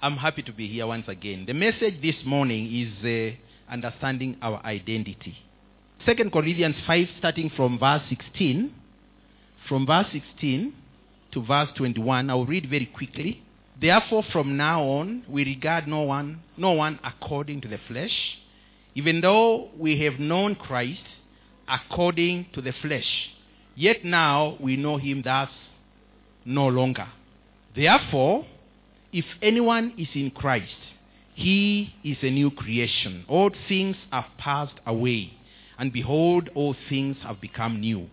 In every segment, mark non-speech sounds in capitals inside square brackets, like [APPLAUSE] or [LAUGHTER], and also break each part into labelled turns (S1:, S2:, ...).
S1: I'm happy to be here once again. The message this morning is uh, understanding our identity. 2 Corinthians 5, starting from verse 16. From verse 16 to verse 21, I'll read very quickly. Therefore, from now on, we regard no one, no one according to the flesh, even though we have known Christ according to the flesh. Yet now we know him thus no longer. Therefore, if anyone is in Christ, he is a new creation. All things have passed away, and behold, all things have become new.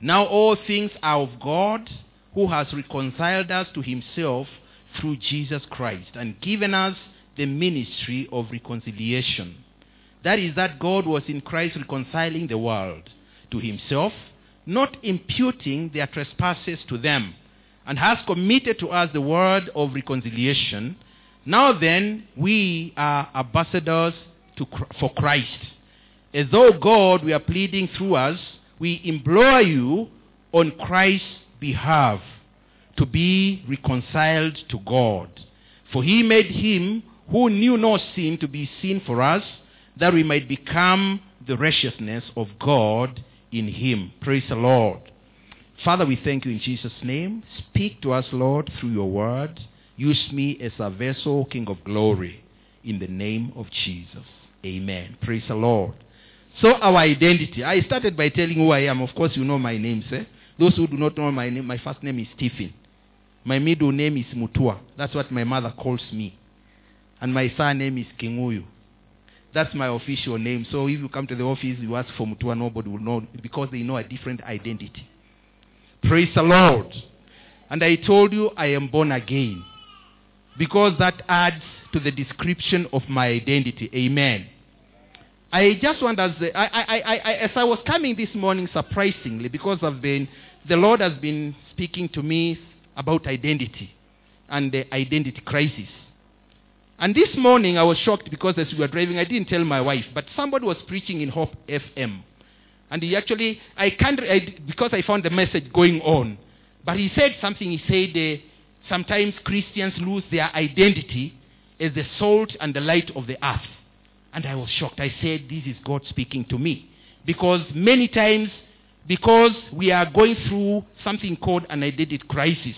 S1: Now all things are of God, who has reconciled us to himself through Jesus Christ, and given us the ministry of reconciliation. That is, that God was in Christ reconciling the world to himself, not imputing their trespasses to them and has committed to us the word of reconciliation. Now then, we are ambassadors to, for Christ. As though God were pleading through us, we implore you on Christ's behalf to be reconciled to God. For he made him who knew no sin to be sin for us, that we might become the righteousness of God in him. Praise the Lord. Father, we thank you in Jesus' name. Speak to us, Lord, through your word. Use me as a vessel, King of glory, in the name of Jesus. Amen. Praise the Lord. So our identity. I started by telling who I am. Of course, you know my name, sir. Those who do not know my name, my first name is Stephen. My middle name is Mutua. That's what my mother calls me. And my surname is Kinguyu. That's my official name. So if you come to the office, you ask for Mutua, nobody will know because they know a different identity. Praise the Lord. And I told you I am born again. Because that adds to the description of my identity. Amen. I just want as I, I, I, as I was coming this morning, surprisingly, because I've been, the Lord has been speaking to me about identity and the identity crisis. And this morning I was shocked because as we were driving, I didn't tell my wife, but somebody was preaching in Hope FM. And he actually, I can't, I, because I found the message going on. But he said something, he said, uh, sometimes Christians lose their identity as the salt and the light of the earth. And I was shocked. I said, this is God speaking to me. Because many times, because we are going through something called an identity crisis,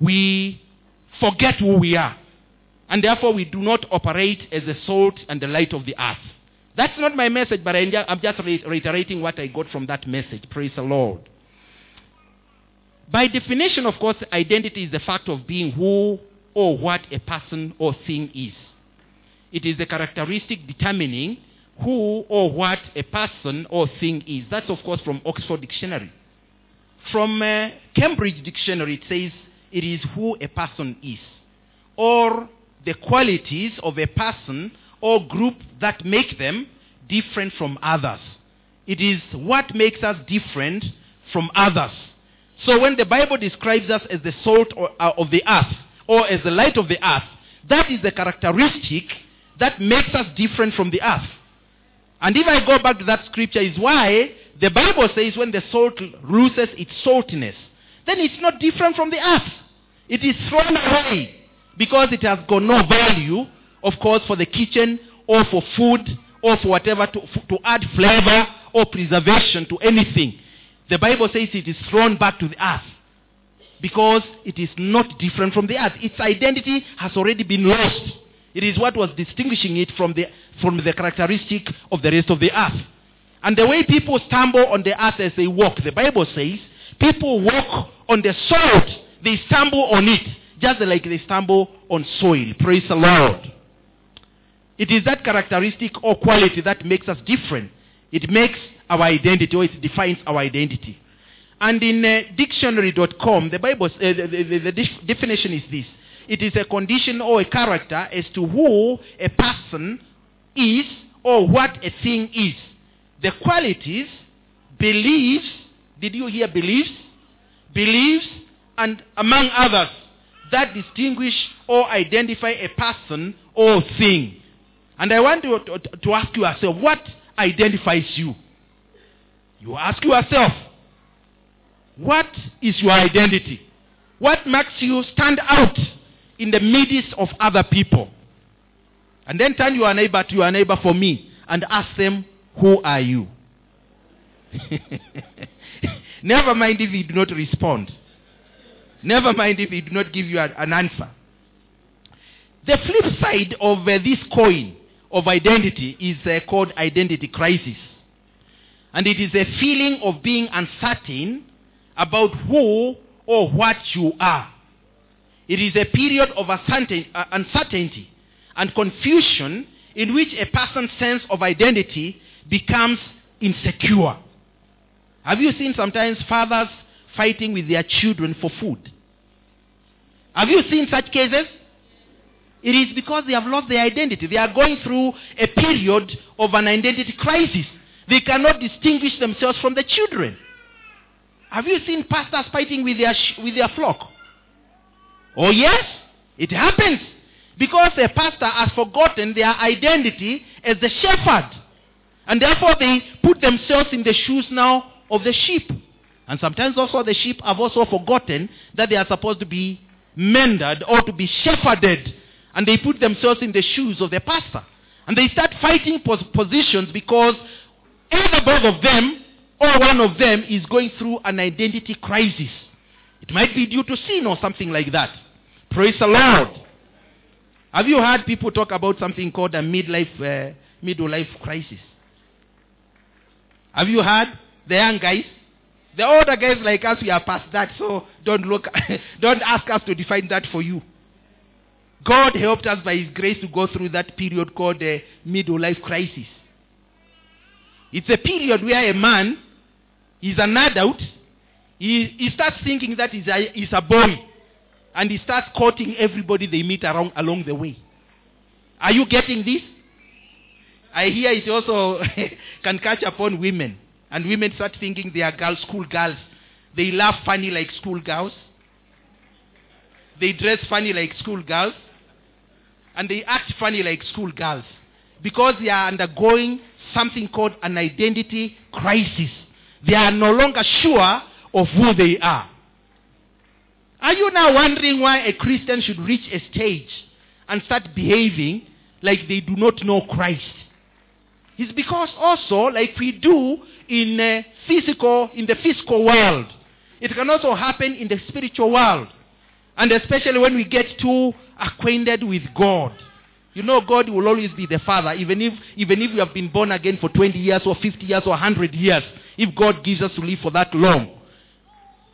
S1: we forget who we are. And therefore we do not operate as the salt and the light of the earth. That's not my message, but I'm just reiterating what I got from that message. Praise the Lord. By definition, of course, identity is the fact of being who or what a person or thing is. It is the characteristic determining who or what a person or thing is. That's, of course, from Oxford Dictionary. From uh, Cambridge Dictionary, it says it is who a person is, or the qualities of a person or group that make them different from others. It is what makes us different from others. So when the Bible describes us as the salt uh, of the earth or as the light of the earth, that is the characteristic that makes us different from the earth. And if I go back to that scripture, is why the Bible says when the salt loses its saltiness, then it's not different from the earth. It is thrown away because it has got no value of course, for the kitchen or for food or for whatever to, to add flavor or preservation to anything. The Bible says it is thrown back to the earth because it is not different from the earth. Its identity has already been lost. It is what was distinguishing it from the, from the characteristic of the rest of the earth. And the way people stumble on the earth as they walk, the Bible says, people walk on the salt, they stumble on it, just like they stumble on soil. Praise the Lord. It is that characteristic or quality that makes us different. It makes our identity or it defines our identity. And in uh, dictionary.com, the Bible, uh, the, the, the def- definition is this. It is a condition or a character as to who a person is or what a thing is. The qualities, beliefs, did you hear beliefs? Beliefs and among others that distinguish or identify a person or thing. And I want to, to, to ask yourself, what identifies you? You ask yourself, what is your identity? What makes you stand out in the midst of other people. And then turn your neighbor to your neighbor for me and ask them, Who are you? [LAUGHS] Never mind if he do not respond. Never mind if he do not give you an answer. The flip side of uh, this coin of identity is uh, called identity crisis. And it is a feeling of being uncertain about who or what you are. It is a period of uh, uncertainty and confusion in which a person's sense of identity becomes insecure. Have you seen sometimes fathers fighting with their children for food? Have you seen such cases? It is because they have lost their identity. They are going through a period of an identity crisis. They cannot distinguish themselves from the children. Have you seen pastors fighting with their, sh- with their flock? Oh, yes, it happens. Because the pastor has forgotten their identity as the shepherd. And therefore, they put themselves in the shoes now of the sheep. And sometimes also the sheep have also forgotten that they are supposed to be mended or to be shepherded. And they put themselves in the shoes of the pastor. And they start fighting pos- positions because either both of them or one of them is going through an identity crisis. It might be due to sin or something like that. Praise the Lord. Have you heard people talk about something called a midlife, uh, middle life crisis? Have you heard the young guys? The older guys like us, we are past that, so don't look, [LAUGHS] don't ask us to define that for you. God helped us by His grace to go through that period called the middle life crisis. It's a period where a man is an adult, he, he starts thinking that he's a, he's a boy, and he starts courting everybody they meet around, along the way. Are you getting this? I hear it also [LAUGHS] can catch upon women. And women start thinking they are girls, school girls. They laugh funny like school girls. They dress funny like school girls. And they act funny like schoolgirls. Because they are undergoing something called an identity crisis. They are no longer sure of who they are. Are you now wondering why a Christian should reach a stage and start behaving like they do not know Christ? It's because also, like we do in a physical, in the physical world, it can also happen in the spiritual world. And especially when we get too acquainted with God. You know, God will always be the Father, even if, even if we have been born again for 20 years or 50 years or 100 years. If God gives us to live for that long,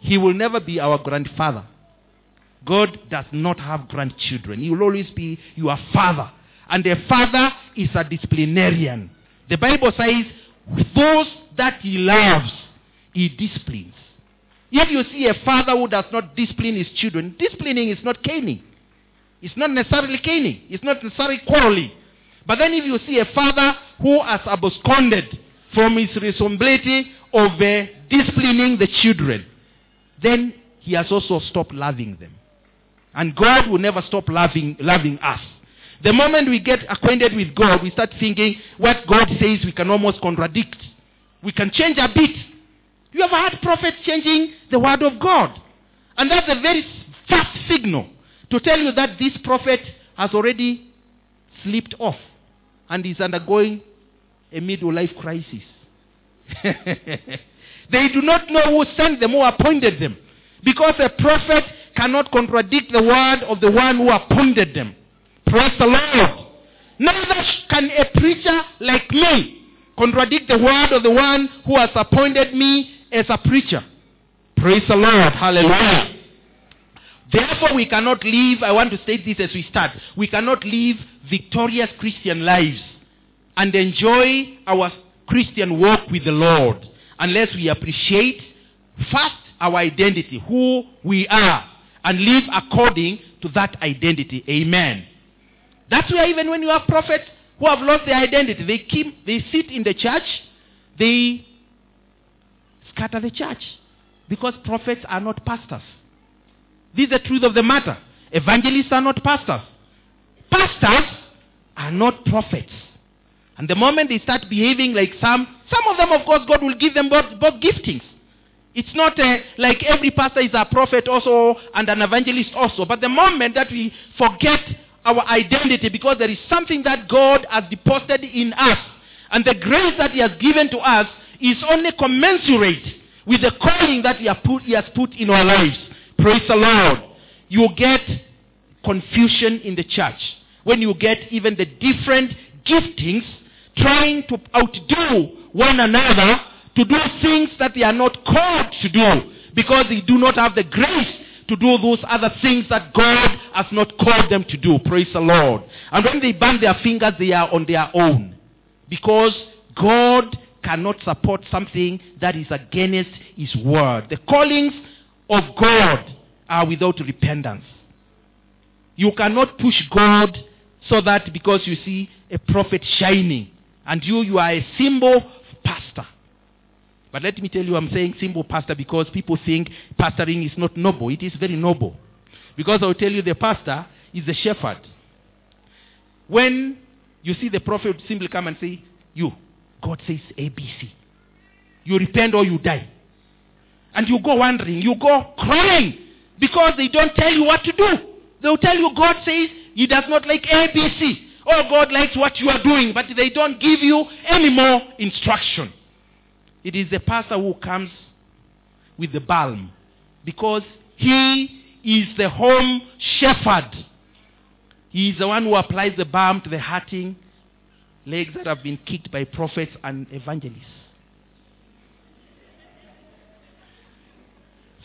S1: He will never be our grandfather. God does not have grandchildren. He will always be your father. And a father is a disciplinarian. The Bible says, those that he loves, he disciplines. If you see a father who does not discipline his children, disciplining is not caning. It's not necessarily caning. It's not necessarily quarreling. But then if you see a father who has absconded from his responsibility of uh, disciplining the children, then he has also stopped loving them. And God will never stop loving, loving us. The moment we get acquainted with God, we start thinking what God says we can almost contradict. We can change a bit. You ever had prophets changing the word of God? And that's a very fast signal to tell you that this prophet has already slipped off and is undergoing a middle life crisis. [LAUGHS] they do not know who sent them, who appointed them. Because a prophet cannot contradict the word of the one who appointed them. Praise the Lord. Neither can a preacher like me contradict the word of the one who has appointed me as a preacher. Praise the Lord. Hallelujah. Therefore, we cannot live, I want to state this as we start. We cannot live victorious Christian lives and enjoy our Christian walk with the Lord unless we appreciate first our identity, who we are, and live according to that identity. Amen. That's why even when you have prophets who have lost their identity, they keep they sit in the church, they scatter the church. Because prophets are not pastors. This is the truth of the matter. Evangelists are not pastors. Pastors are not prophets. And the moment they start behaving like some, some of them, of course, God will give them both, both giftings. It's not a, like every pastor is a prophet also and an evangelist also. But the moment that we forget our identity because there is something that God has deposited in us and the grace that He has given to us is only commensurate with the calling that he, put, he has put in our lives. Praise the Lord. You get confusion in the church when you get even the different giftings trying to outdo one another to do things that they are not called to do because they do not have the grace to do those other things that God has not called them to do. Praise the Lord. And when they burn their fingers, they are on their own. Because God cannot support something that is against His word. The callings of God are without repentance. You cannot push God so that because you see a prophet shining and you, you are a symbol pastor. But let me tell you, I'm saying symbol pastor because people think pastoring is not noble. It is very noble. Because I'll tell you, the pastor is the shepherd. When you see the prophet simply come and say, You, God says ABC. You repent or you die. And you go wandering, you go crying because they don't tell you what to do. They'll tell you God says He does not like ABC. Or oh, God likes what you are doing, but they don't give you any more instruction. It is the pastor who comes with the balm because he is the home shepherd. He is the one who applies the balm to the hurting legs that have been kicked by prophets and evangelists.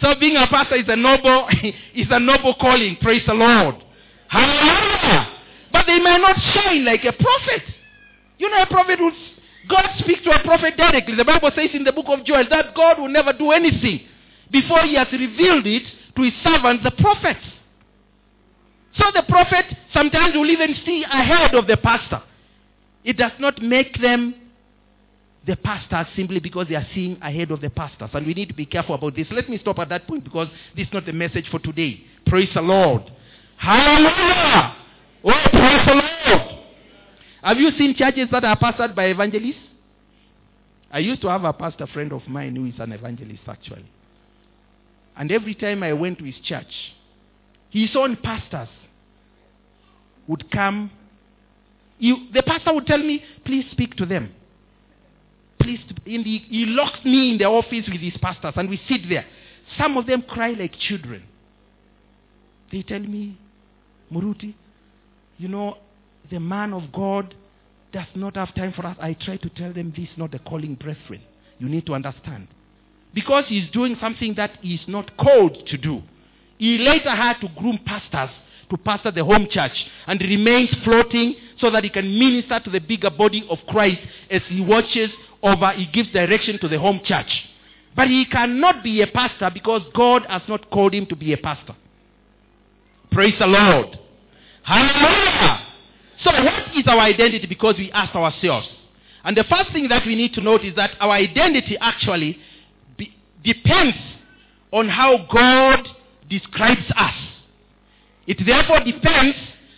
S1: So being a pastor is a noble [LAUGHS] is a noble calling. Praise the Lord. Hallelujah. But they may not shine like a prophet. You know, a prophet would God speaks to a prophet directly. The Bible says in the book of Joel that God will never do anything before he has revealed it to his servants, the prophets. So the prophet sometimes will even see ahead of the pastor. It does not make them the pastors simply because they are seeing ahead of the pastors. And we need to be careful about this. Let me stop at that point because this is not the message for today. Praise the Lord. Hallelujah. Oh, praise the Lord. Have you seen churches that are pastored by evangelists? I used to have a pastor friend of mine who is an evangelist actually. And every time I went to his church, his own pastors would come you, the pastor would tell me, please speak to them. Please, in the, he locks me in the office with his pastors and we sit there. Some of them cry like children. They tell me, Muruti, you know, the man of God does not have time for us. I try to tell them this, not the calling brethren. You need to understand. Because he's doing something that he's not called to do. He later had to groom pastors to pastor the home church and remains floating so that he can minister to the bigger body of Christ as he watches over, he gives direction to the home church. But he cannot be a pastor because God has not called him to be a pastor. Praise the Lord. Hallelujah. So, what is our identity? Because we ask ourselves. And the first thing that we need to note is that our identity actually be, depends on how God describes us. It therefore depends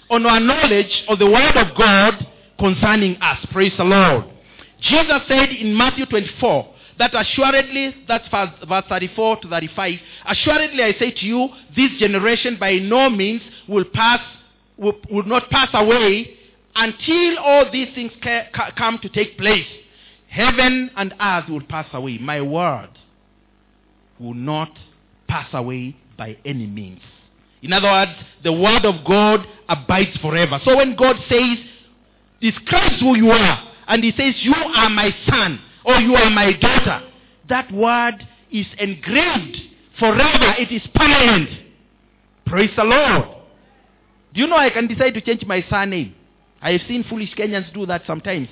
S1: on our knowledge of the Word of God concerning us. Praise the Lord. Jesus said in Matthew 24 that assuredly, that's verse 34 to 35, assuredly I say to you, this generation by no means will pass, will, will not pass away until all these things ca- come to take place. Heaven and earth will pass away. My word will not pass away by any means. In other words, the word of God abides forever. So when God says, describes who you are, and he says, You are my son, or you are my daughter, that word is engraved forever. It is permanent. Praise the Lord. Do you know I can decide to change my surname? I have seen foolish Kenyans do that sometimes.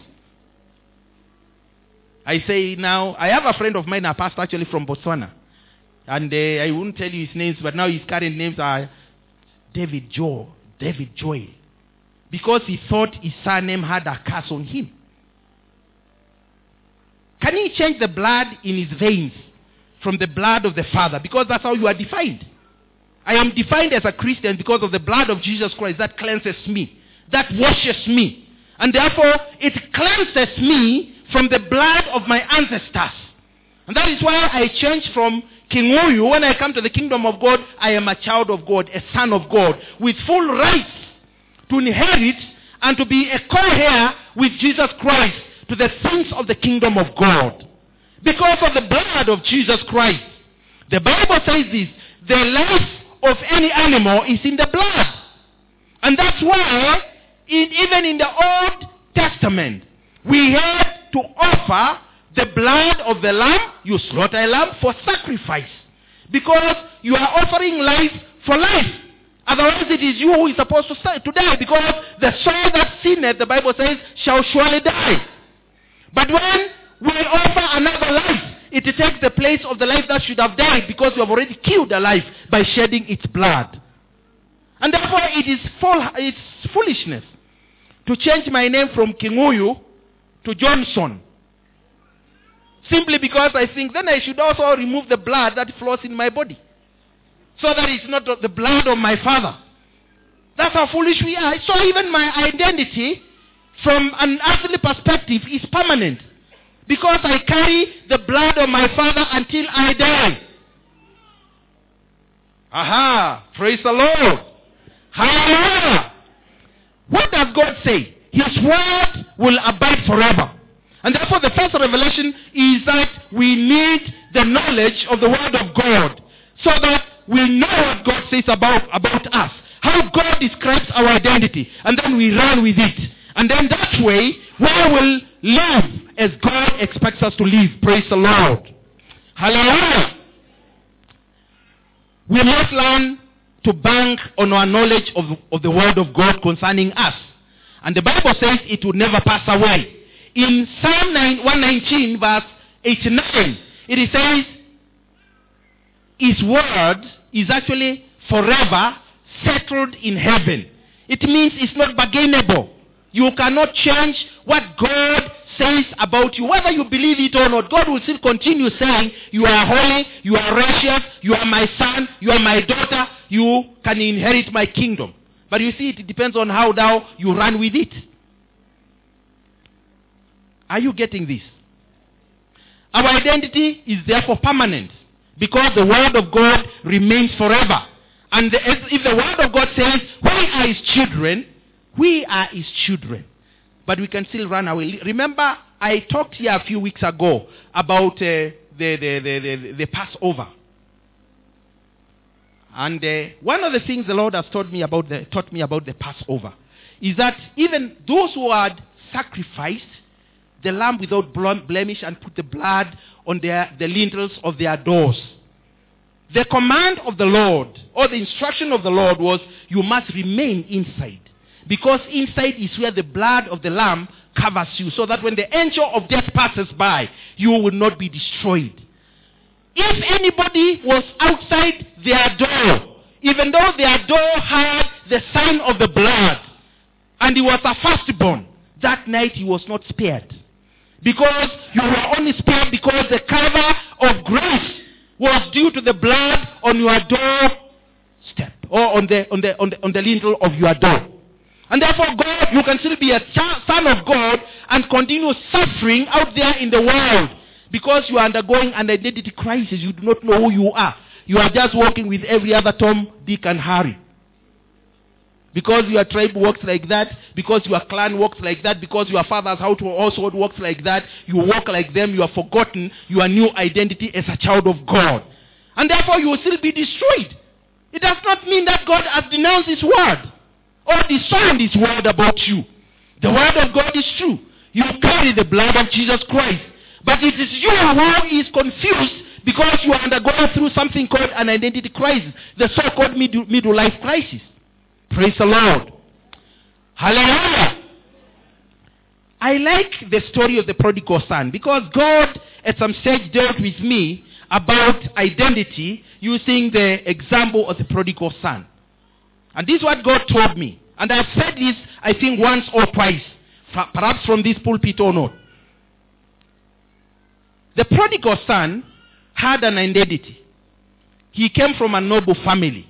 S1: I say now, I have a friend of mine, a pastor actually from Botswana. And uh, I won't tell you his names, but now his current names are David Joe, David Joel. Because he thought his surname had a curse on him. Can he change the blood in his veins from the blood of the Father? Because that's how you are defined. I am defined as a Christian because of the blood of Jesus Christ that cleanses me, that washes me. And therefore, it cleanses me from the blood of my ancestors. And that is why I changed from Kinguyu. When I come to the kingdom of God, I am a child of God, a son of God, with full rights to inherit and to be a co-heir with Jesus Christ to the things of the kingdom of God. Because of the blood of Jesus Christ. The Bible says this, the life of any animal is in the blood. And that's why, in, even in the Old Testament, we had to offer the blood of the lamb, you slaughter a lamb for sacrifice. Because you are offering life for life. Otherwise it is you who is supposed to, to die. Because the soul that sinneth, the Bible says, shall surely die. But when we offer another life, it takes the place of the life that should have died because you have already killed a life by shedding its blood. And therefore it is full, it's foolishness to change my name from Kinguyu to Johnson. Simply because I think then I should also remove the blood that flows in my body. So that it's not the blood of my father. That's how foolish we are. So even my identity from an earthly perspective is permanent. Because I carry the blood of my father until I die. Aha! Praise the Lord. Hallelujah. What does God say? His word will abide forever. And therefore the first revelation is that we need the knowledge of the word of God so that we know what God says about, about us. How God describes our identity. And then we run with it. And then that way, we will live as God expects us to live. Praise the Lord. Hallelujah. We must learn to bank on our knowledge of, of the word of God concerning us. And the Bible says it will never pass away. In Psalm 9, 119 verse 89, it says, His word is actually forever settled in heaven. It means it's not bargainable. You cannot change what God says about you. Whether you believe it or not, God will still continue saying, You are holy, you are righteous, you are my son, you are my daughter, you can inherit my kingdom. But you see, it depends on how thou you run with it. Are you getting this? Our identity is therefore permanent because the word of God remains forever. And the, if the word of God says, We are his children, we are his children. But we can still run away. Remember, I talked here a few weeks ago about uh, the, the, the, the, Passover. And uh, one of the things the Lord has taught me about the, taught me about the Passover is that even those who had sacrificed the lamb without blemish and put the blood on their, the lintels of their doors. The command of the Lord or the instruction of the Lord was you must remain inside. Because inside is where the blood of the lamb covers you so that when the angel of death passes by, you will not be destroyed. If anybody was outside their door, even though their door had the sign of the blood, and he was a firstborn, that night he was not spared. Because you were only spared because the cover of grace was due to the blood on your door step or on the, on the, on the, on the lintel of your door. And therefore, God, you can still be a son of God and continue suffering out there in the world because you are undergoing an identity crisis. You do not know who you are. You are just walking with every other Tom, Dick, and Harry. Because your tribe works like that, because your clan works like that, because your father's household works like that, you walk like them, you have forgotten your new identity as a child of God. And therefore you will still be destroyed. It does not mean that God has denounced his word or disowned his word about you. The word of God is true. You carry the blood of Jesus Christ. But it is you who is confused because you are undergoing through something called an identity crisis, the so-called middle life crisis. Praise the Lord. Hallelujah. I like the story of the prodigal son because God at some stage dealt with me about identity using the example of the prodigal son. And this is what God told me. And I've said this, I think, once or twice, perhaps from this pulpit or not. The prodigal son had an identity. He came from a noble family.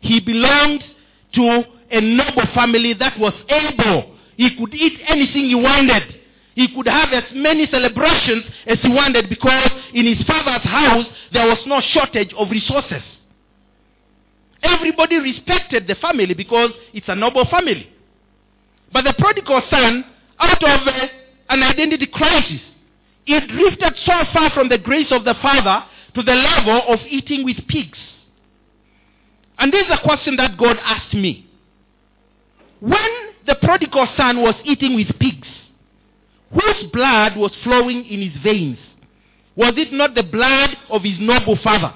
S1: He belonged to a noble family that was able. He could eat anything he wanted. He could have as many celebrations as he wanted because in his father's house there was no shortage of resources. Everybody respected the family because it's a noble family. But the prodigal son, out of an identity crisis, he drifted so far from the grace of the father to the level of eating with pigs. And this is a question that God asked me. When the prodigal son was eating with pigs, whose blood was flowing in his veins? Was it not the blood of his noble father?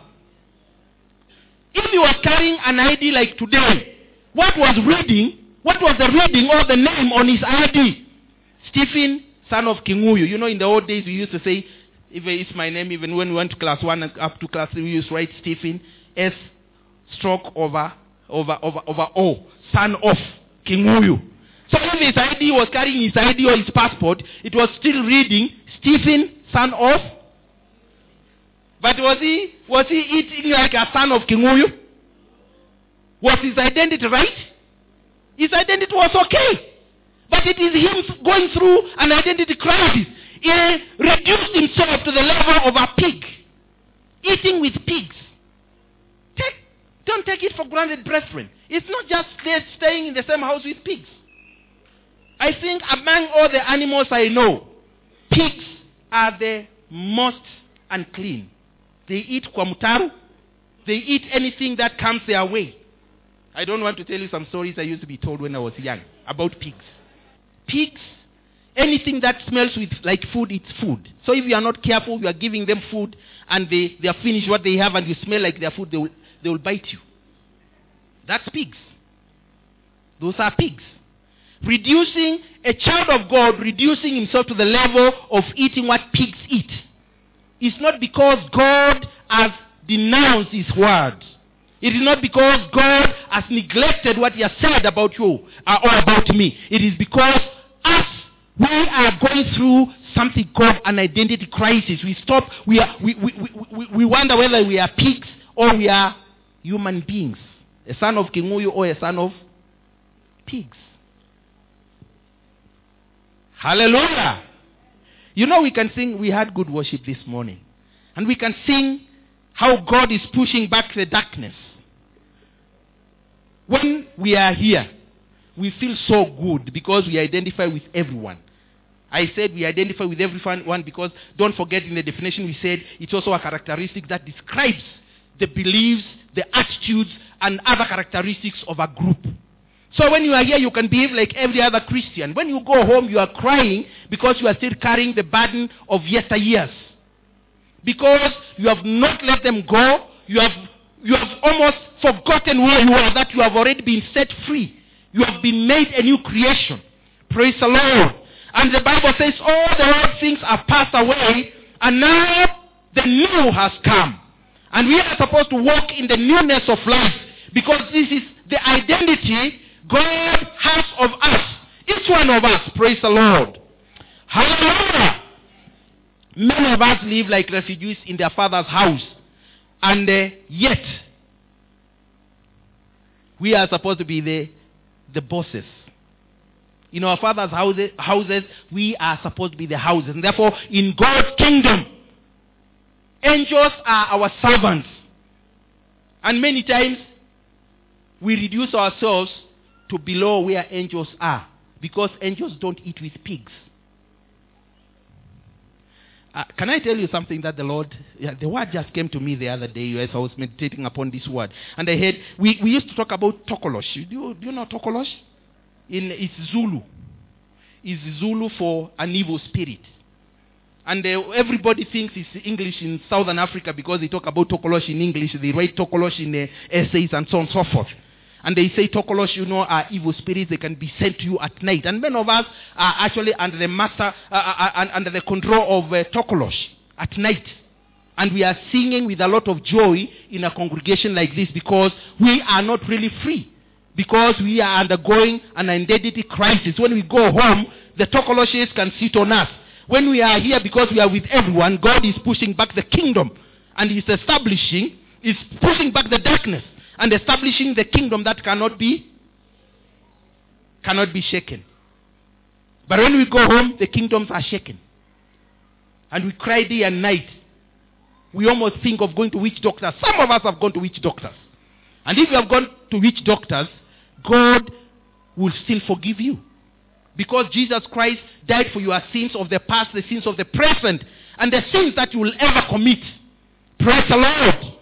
S1: If he was carrying an ID like today, what was reading, what was the reading or the name on his ID? Stephen, son of Kinguyu. You know, in the old days we used to say, if it's my name, even when we went to class one up to class three, we used to write Stephen, S stroke over, over, over, over O, son of king Kinguyu. So if his ID was carrying his ID or his passport, it was still reading Stephen, son of. But was he was he eating like a son of king Kinguyu? Was his identity right? His identity was okay. But it is him going through an identity crisis. He reduced himself to the level of a pig. Eating with pigs. Don't take it for granted, brethren. It's not just they're staying in the same house with pigs. I think among all the animals I know, pigs are the most unclean. They eat kwamutaru. They eat anything that comes their way. I don't want to tell you some stories I used to be told when I was young about pigs. Pigs, anything that smells with like food, it's food. So if you are not careful, you are giving them food and they, they are finished what they have and you smell like their food, they will, they will bite you. That's pigs. Those are pigs reducing a child of God, reducing himself to the level of eating what pigs eat. It's not because God has denounced his word. It is not because God has neglected what he has said about you or about me. It is because us, we are going through something called an identity crisis. We stop, we, are, we, we, we, we wonder whether we are pigs or we are human beings. A son of Kinguyu or a son of pigs. Hallelujah. You know, we can sing, we had good worship this morning. And we can sing how God is pushing back the darkness. When we are here, we feel so good because we identify with everyone. I said we identify with everyone because don't forget in the definition we said it's also a characteristic that describes the beliefs, the attitudes, and other characteristics of a group. So when you are here, you can behave like every other Christian. When you go home, you are crying because you are still carrying the burden of yesteryears. Because you have not let them go. You have, you have almost forgotten where you are, that you have already been set free. You have been made a new creation. Praise the Lord. And the Bible says all the old things are passed away, and now the new has come. And we are supposed to walk in the newness of life because this is the identity God has of us. Each one of us. Praise the Lord. Hallelujah. Many of us live like refugees in their father's house. And uh, yet, we are supposed to be the, the bosses. In our father's houses, houses, we are supposed to be the houses. And therefore, in God's kingdom, angels are our servants. And many times, we reduce ourselves to below where angels are because angels don't eat with pigs. Uh, can I tell you something that the Lord, yeah, the word just came to me the other day as I was meditating upon this word. And I heard, we, we used to talk about tokolosh. Do you, do you know tokolosh? In, it's Zulu. It's Zulu for an evil spirit. And uh, everybody thinks it's English in Southern Africa because they talk about tokolosh in English. They write tokolosh in uh, essays and so on and so forth. And they say tokolos, you know, are evil spirits. They can be sent to you at night. And many of us are actually under the master, uh, uh, uh under the control of uh, tokolos at night. And we are singing with a lot of joy in a congregation like this because we are not really free. Because we are undergoing an identity crisis. When we go home, the tokoloshes can sit on us. When we are here because we are with everyone, God is pushing back the kingdom. And He's establishing, is pushing back the darkness and establishing the kingdom that cannot be cannot be shaken. But when we go home, the kingdoms are shaken. And we cry day and night. We almost think of going to witch doctors. Some of us have gone to witch doctors. And if you have gone to witch doctors, God will still forgive you. Because Jesus Christ died for your sins of the past, the sins of the present, and the sins that you will ever commit. Praise the Lord.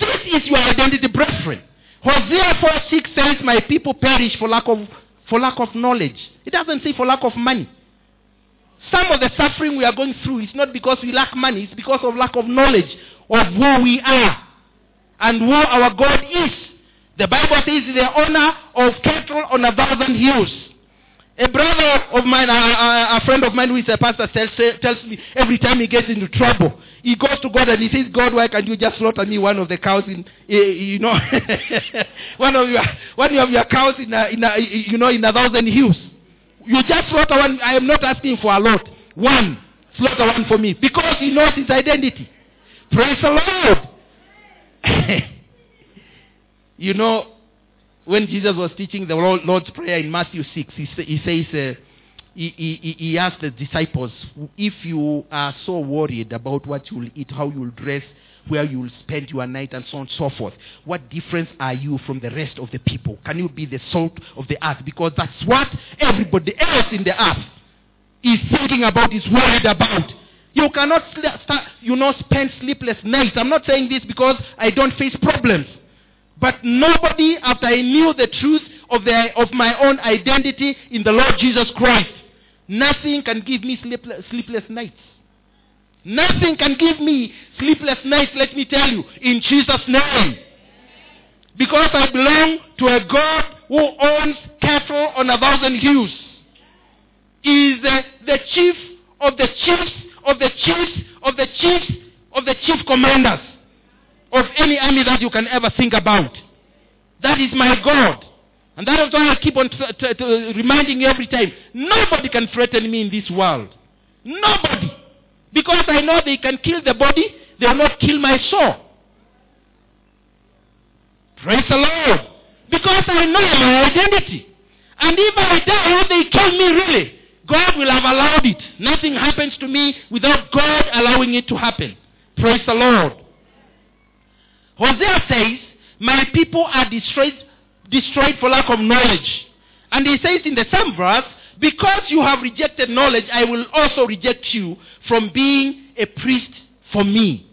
S1: This is your identity, brethren. Hosea 4 6 says, My people perish for lack of for lack of knowledge. It doesn't say for lack of money. Some of the suffering we are going through is not because we lack money, it's because of lack of knowledge of who we are and who our God is. The Bible says the owner of cattle on a thousand hills. A brother of mine, a, a, friend of mine who is a pastor, tells, tells me every time he gets into trouble, he goes to God and he says, God, why can't you just slaughter me one of the cows in, eh, you know, [LAUGHS] one of your one of your cows in a, in a, you know, in a thousand hills. You just slaughter one. I am not asking for a lot. One, slaughter one for me because he knows his identity. Praise the Lord. [LAUGHS] you know, when Jesus was teaching the Lord's Prayer in Matthew 6, he, says, uh, he, he, he asked the disciples, if you are so worried about what you will eat, how you will dress, where you will spend your night, and so on and so forth, what difference are you from the rest of the people? Can you be the salt of the earth? Because that's what everybody else in the earth is thinking about, is worried about. You cannot you know, spend sleepless nights. I'm not saying this because I don't face problems. But nobody, after I knew the truth of, the, of my own identity in the Lord Jesus Christ, nothing can give me sleepless, sleepless nights. Nothing can give me sleepless nights, let me tell you, in Jesus' name. Because I belong to a God who owns cattle on a thousand hills. He is the, the chief of the chiefs of the chiefs of the chiefs of the chief commanders of any army that you can ever think about. That is my God. And that is why I keep on t- t- t- reminding you every time. Nobody can threaten me in this world. Nobody. Because I know they can kill the body, they will not kill my soul. Praise the Lord. Because I know my identity. And if I die, they kill me really. God will have allowed it. Nothing happens to me without God allowing it to happen. Praise the Lord. Hosea says, My people are destroyed, destroyed for lack of knowledge. And he says in the same verse, Because you have rejected knowledge, I will also reject you from being a priest for me.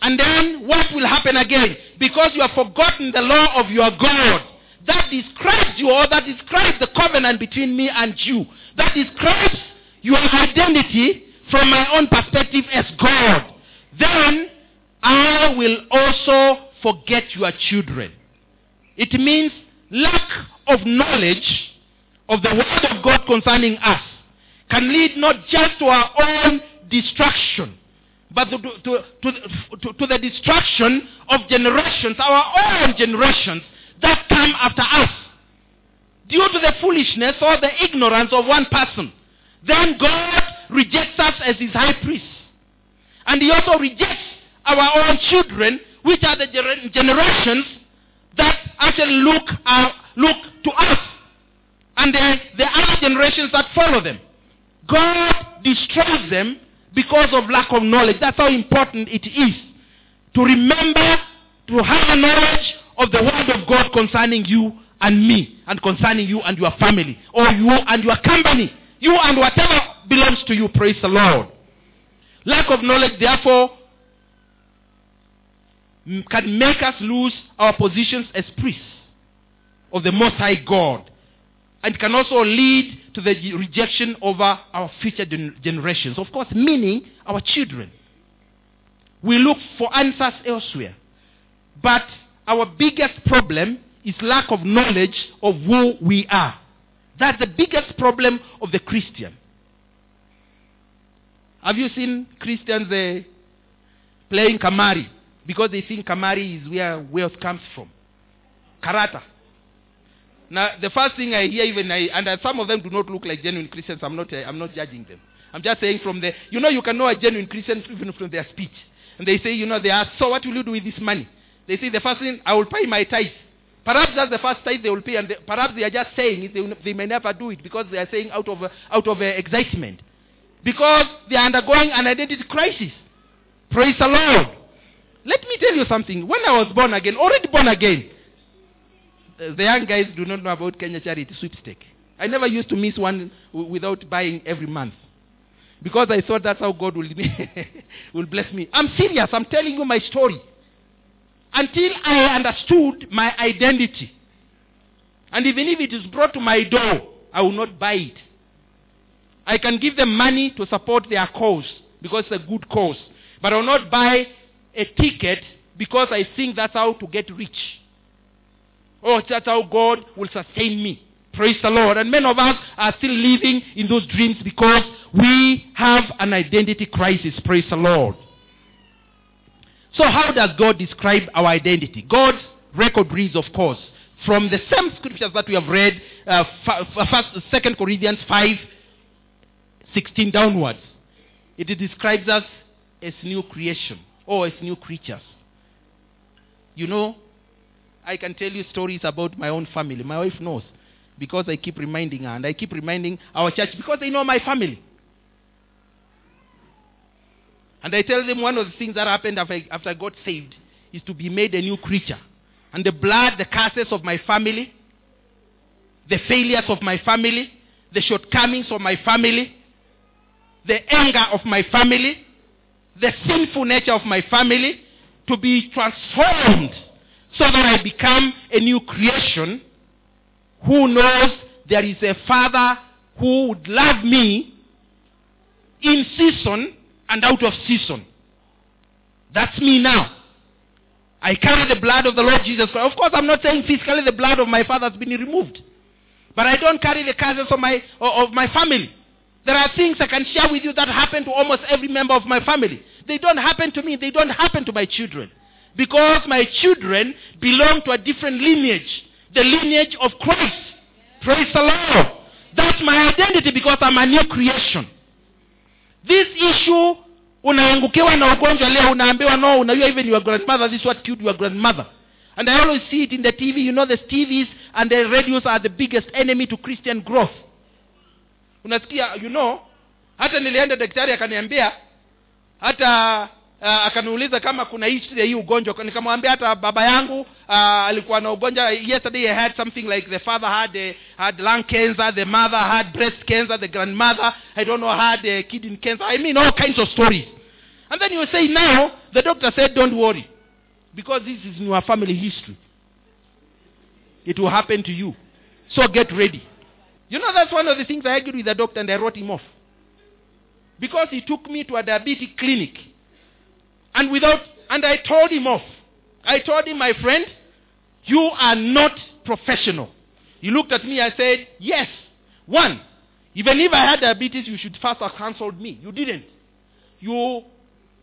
S1: And then what will happen again? Because you have forgotten the law of your God. That describes you, or that describes the covenant between me and you. That describes your identity from my own perspective as God. Then I will also forget your children. It means lack of knowledge of the word of God concerning us can lead not just to our own destruction, but to, to, to, to, the destruction of generations, our own generations that come after us. Due to the foolishness or the ignorance of one person, then God rejects us as his high priest. And he also rejects our own children, which are the generations that actually look, uh, look to us. And the, the other generations that follow them. God destroys them because of lack of knowledge. That's how important it is to remember to have a knowledge of the word of God concerning you and me, and concerning you and your family, or you and your company, you and whatever belongs to you. Praise the Lord. Lack of knowledge, therefore, can make us lose our positions as priests of the Most High God. And can also lead to the rejection over our future generations. Of course, meaning our children. We look for answers elsewhere. But our biggest problem is lack of knowledge of who we are. That's the biggest problem of the Christian. Have you seen Christians uh, playing Kamari? Because they think Kamari is where wealth comes from. Karata. Now, the first thing I hear, even I, and some of them do not look like genuine Christians. I'm not, uh, I'm not judging them. I'm just saying from the, you know, you can know a genuine Christian even from their speech. And they say, you know, they ask, so what will you do with this money? They say, the first thing, I will pay my tithe. Perhaps that's the first time they will pay, and they, perhaps they are just saying it. They, they may never do it because they are saying out of out of uh, excitement, because they are undergoing an identity crisis. Praise the Lord. Let me tell you something. When I was born again, already born again, the the young guys do not know about Kenya Charity Sweepstake. I never used to miss one without buying every month. Because I thought that's how God will, [LAUGHS] will bless me. I'm serious. I'm telling you my story. Until I understood my identity. And even if it is brought to my door, I will not buy it. I can give them money to support their cause because it's a good cause. But I will not buy a ticket because I think that's how to get rich. Oh, that's how God will sustain me. Praise the Lord. And many of us are still living in those dreams because we have an identity crisis. Praise the Lord. So, how does God describe our identity? God's record reads, of course, from the same scriptures that we have read, uh, first, Second Corinthians 5 16 downwards. It describes us as new creation Oh, or as new creatures. You know, I can tell you stories about my own family. My wife knows because I keep reminding her and I keep reminding our church because they know my family. And I tell them one of the things that happened after I, after I got saved is to be made a new creature. And the blood, the curses of my family, the failures of my family, the shortcomings of my family, the anger of my family, the sinful nature of my family, to be transformed so that I become a new creation who knows there is a father who would love me in season and out of season. That's me now. I carry the blood of the Lord Jesus Christ. Of course, I'm not saying physically the blood of my father has been removed. But I don't carry the curses of my, of my family. There are things I can share with you that happen to almost every member of my family. They don't happen to me. They don't happen to my children. Because my children belong to a different lineage. The lineage of Christ. Praise the Lord. That's my identity because I'm a new creation. This issue unaangukiwa na ugonjwa leo unaambiwa no even your grandmother this is what killed your grandmother and i always see it in the tv you know the tvs and the radios are the biggest enemy to christian growth unasikia you know hata nilienda daktari akaniambia hata uh, akaniuliza kama kuna history ya hii ugonjwa. Nikamwambia hata baba yangu uh, alikuwa na ugonjwa. Yesterday i had something like the father had uh, had lung cancer the mother had breast cancer the grandmother i don't know had uh, kidney cancer. I mean all kinds of stories. And then you say now the doctor said don't worry because this is in your family history. It will happen to you. So get ready you know that's one of the things i argued with the doctor and i wrote him off. Because he took me to a diabetic clinic. And without and i told him off. I told him my friend you are not professional. He looked at me and said yes. One even if i had diabetes you should first have counseled me. You didn't. You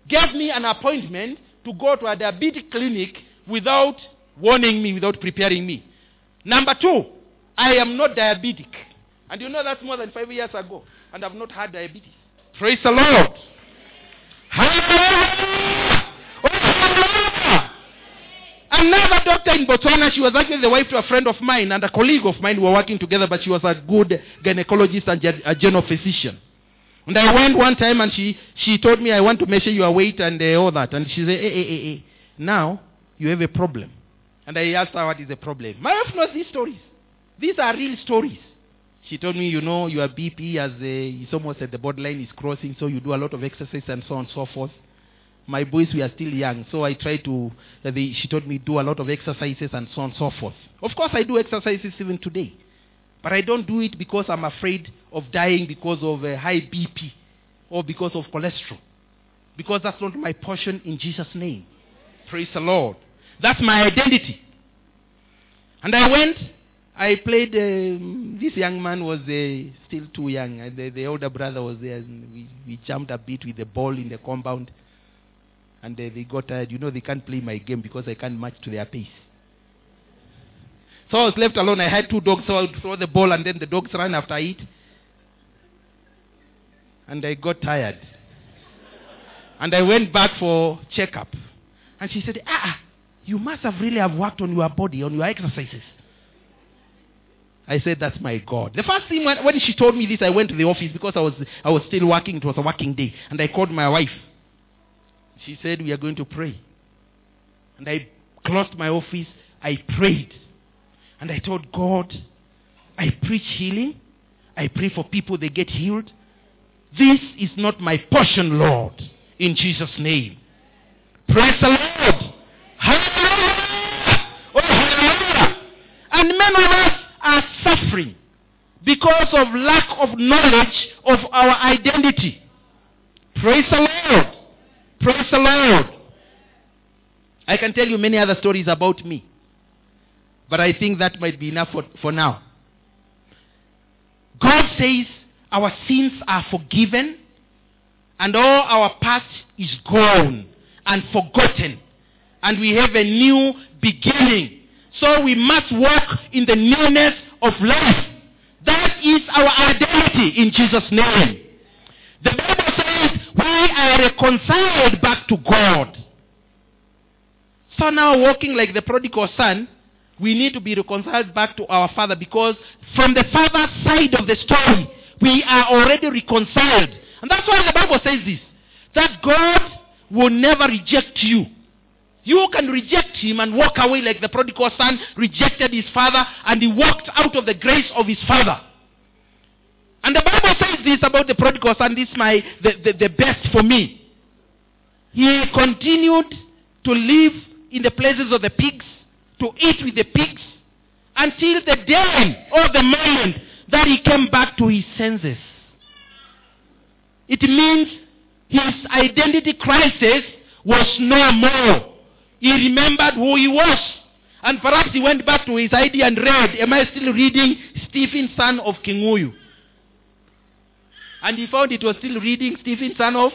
S1: gave me an appointment to go to a diabetic clinic without warning me without preparing me. Number two i am not diabetic and you know that's more than five years ago and i've not had diabetes praise the lord! Another doctor in Botswana, she was actually the wife to a friend of mine and a colleague of mine. We were working together, but she was a good gynecologist and a general physician. And I went one time and she, she told me, I want to measure your weight and uh, all that. And she said, hey, hey, hey, hey, now you have a problem. And I asked her, what is the problem? My wife knows these stories. These are real stories. She told me, you know, your BP uh, is almost at the borderline is crossing, so you do a lot of exercise and so on and so forth. My boys were still young, so I tried to. Uh, they, she told me do a lot of exercises and so on and so forth. Of course, I do exercises even today, but I don't do it because I'm afraid of dying because of a high BP or because of cholesterol, because that's not my portion in Jesus' name. Praise the Lord. That's my identity. And I went I played. Um, this young man was uh, still too young. And the, the older brother was there. And we, we jumped a bit with the ball in the compound. And uh, they got tired. You know, they can't play my game because I can't match to their pace. So I was left alone. I had two dogs, so I would throw the ball, and then the dogs ran after it. And I got tired. And I went back for checkup. And she said, Ah, You must have really have worked on your body, on your exercises. I said, That's my God. The first thing when, when she told me this, I went to the office because I was, I was still working. It was a working day. And I called my wife. She said, We are going to pray. And I closed my office. I prayed. And I told God, I preach healing. I pray for people, they get healed. This is not my portion, Lord. In Jesus' name. Praise the Lord. Hallelujah. Oh, hallelujah. And are suffering because of lack of knowledge of our identity. Praise the Lord. Praise the Lord. I can tell you many other stories about me. But I think that might be enough for, for now. God says our sins are forgiven and all our past is gone and forgotten. And we have a new beginning. So we must walk in the newness of life. That is our identity in Jesus' name. The Bible says we are reconciled back to God. So now, walking like the prodigal son, we need to be reconciled back to our father because from the father's side of the story, we are already reconciled. And that's why the Bible says this that God will never reject you. You can reject him and walk away like the prodigal son rejected his father and he walked out of the grace of his father. And the Bible says this about the prodigal son. This is my the, the, the best for me. He continued to live in the places of the pigs, to eat with the pigs, until the day or the moment that he came back to his senses. It means his identity crisis was no more. He remembered who he was. And perhaps he went back to his ID and read, Am I still reading Stephen, son of Kinguyu? And he found it was still reading Stephen, son of.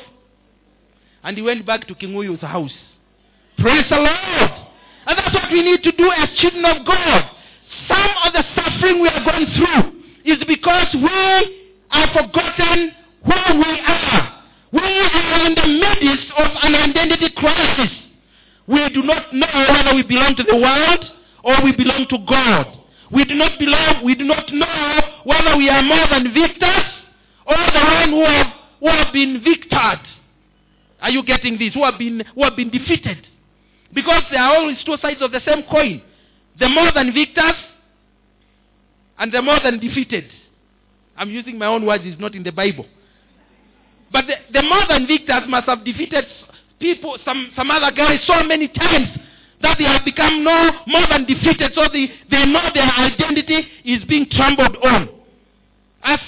S1: And he went back to Kinguyu's house. Praise the Lord. And that's what we need to do as children of God. Some of the suffering we are going through is because we are forgotten who we are. We are in the midst of an identity crisis. We do not know whether we belong to the world or we belong to God. We do not belong, we do not know whether we are more than victors or the one who have, who have been victored. Are you getting this? Who have been who have been defeated? Because there are always two sides of the same coin. The more than victors and the more than defeated. I'm using my own words, it's not in the Bible. But the, the more than victors must have defeated people, some, some other guys, so many times that they have become no more than defeated. So they, they know their identity is being trampled on. As.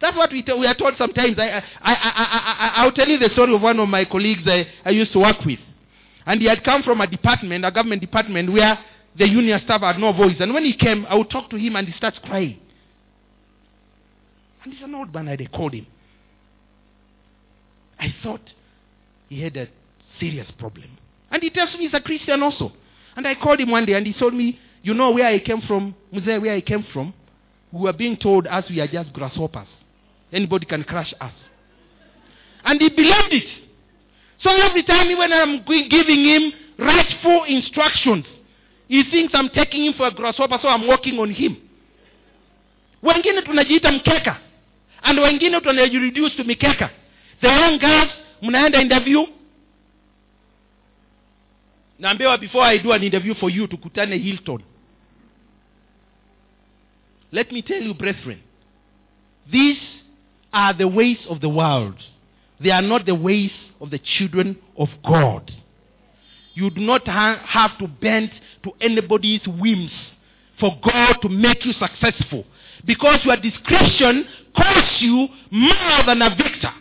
S1: That's what we, we are told sometimes. I, I, I, I, I, will tell you the story of one of my colleagues I, I used to work with. And he had come from a department, a government department, where the union staff had no voice. And when he came, I would talk to him and he starts crying. And he's an old man, I they called him. I thought he had a serious problem. And he tells me he's a Christian also. And I called him one day and he told me, You know where I came from, Muzee, where I came from? We were being told as we are just grasshoppers. Anybody can crush us. And he believed it. So every time when I'm giving him rightful instructions, he thinks I'm taking him for a grasshopper, so I'm working on him. Wengine tunajiita mkeka. And wengine tunajireduce to mikeka. The young girls, mnaenda interview. Naambiwa before I do an interview for you, tukutane Hilton. Let me tell you, brethren, these are the ways of the world. They are not the ways of the children of God. You do not ha- have to bend to anybody's whims for God to make you successful. Because your description calls you more than a victor.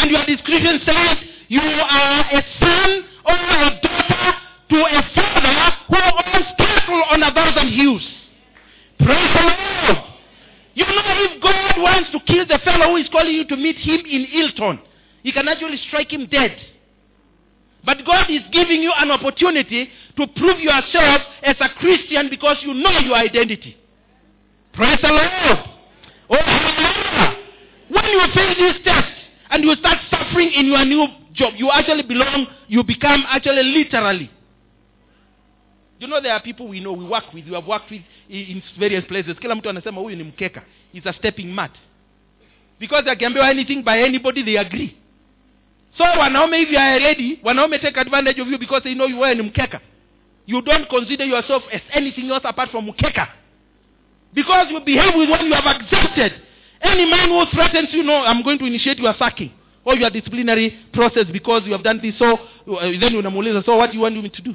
S1: And your description says you are a son or a daughter to a father who owns cattle on a thousand hills. Praise the Lord. You know, if God wants to kill the fellow who is calling you to meet him in Hilton, he can actually strike him dead. But God is giving you an opportunity to prove yourself as a Christian because you know your identity. Praise the Lord. Oh, hallelujah. When you face this test and you start suffering in your new job. You actually belong, you become actually literally. You know there are people we know, we work with, we have worked with in in various places. Kila. He's a stepping mat. Because akiambiwa anything by anybody, they agree. So wanaume if you are ready, wanaume take advantage of you because they know you are ni mkeka. You don't consider yourself as anything else apart from mkeka. Because you behave with what you have accepted. Any man who threatens you, no, I'm going to initiate your sacking or your disciplinary process because you have done this. So uh, then unamuuliza, so what do you want me to do?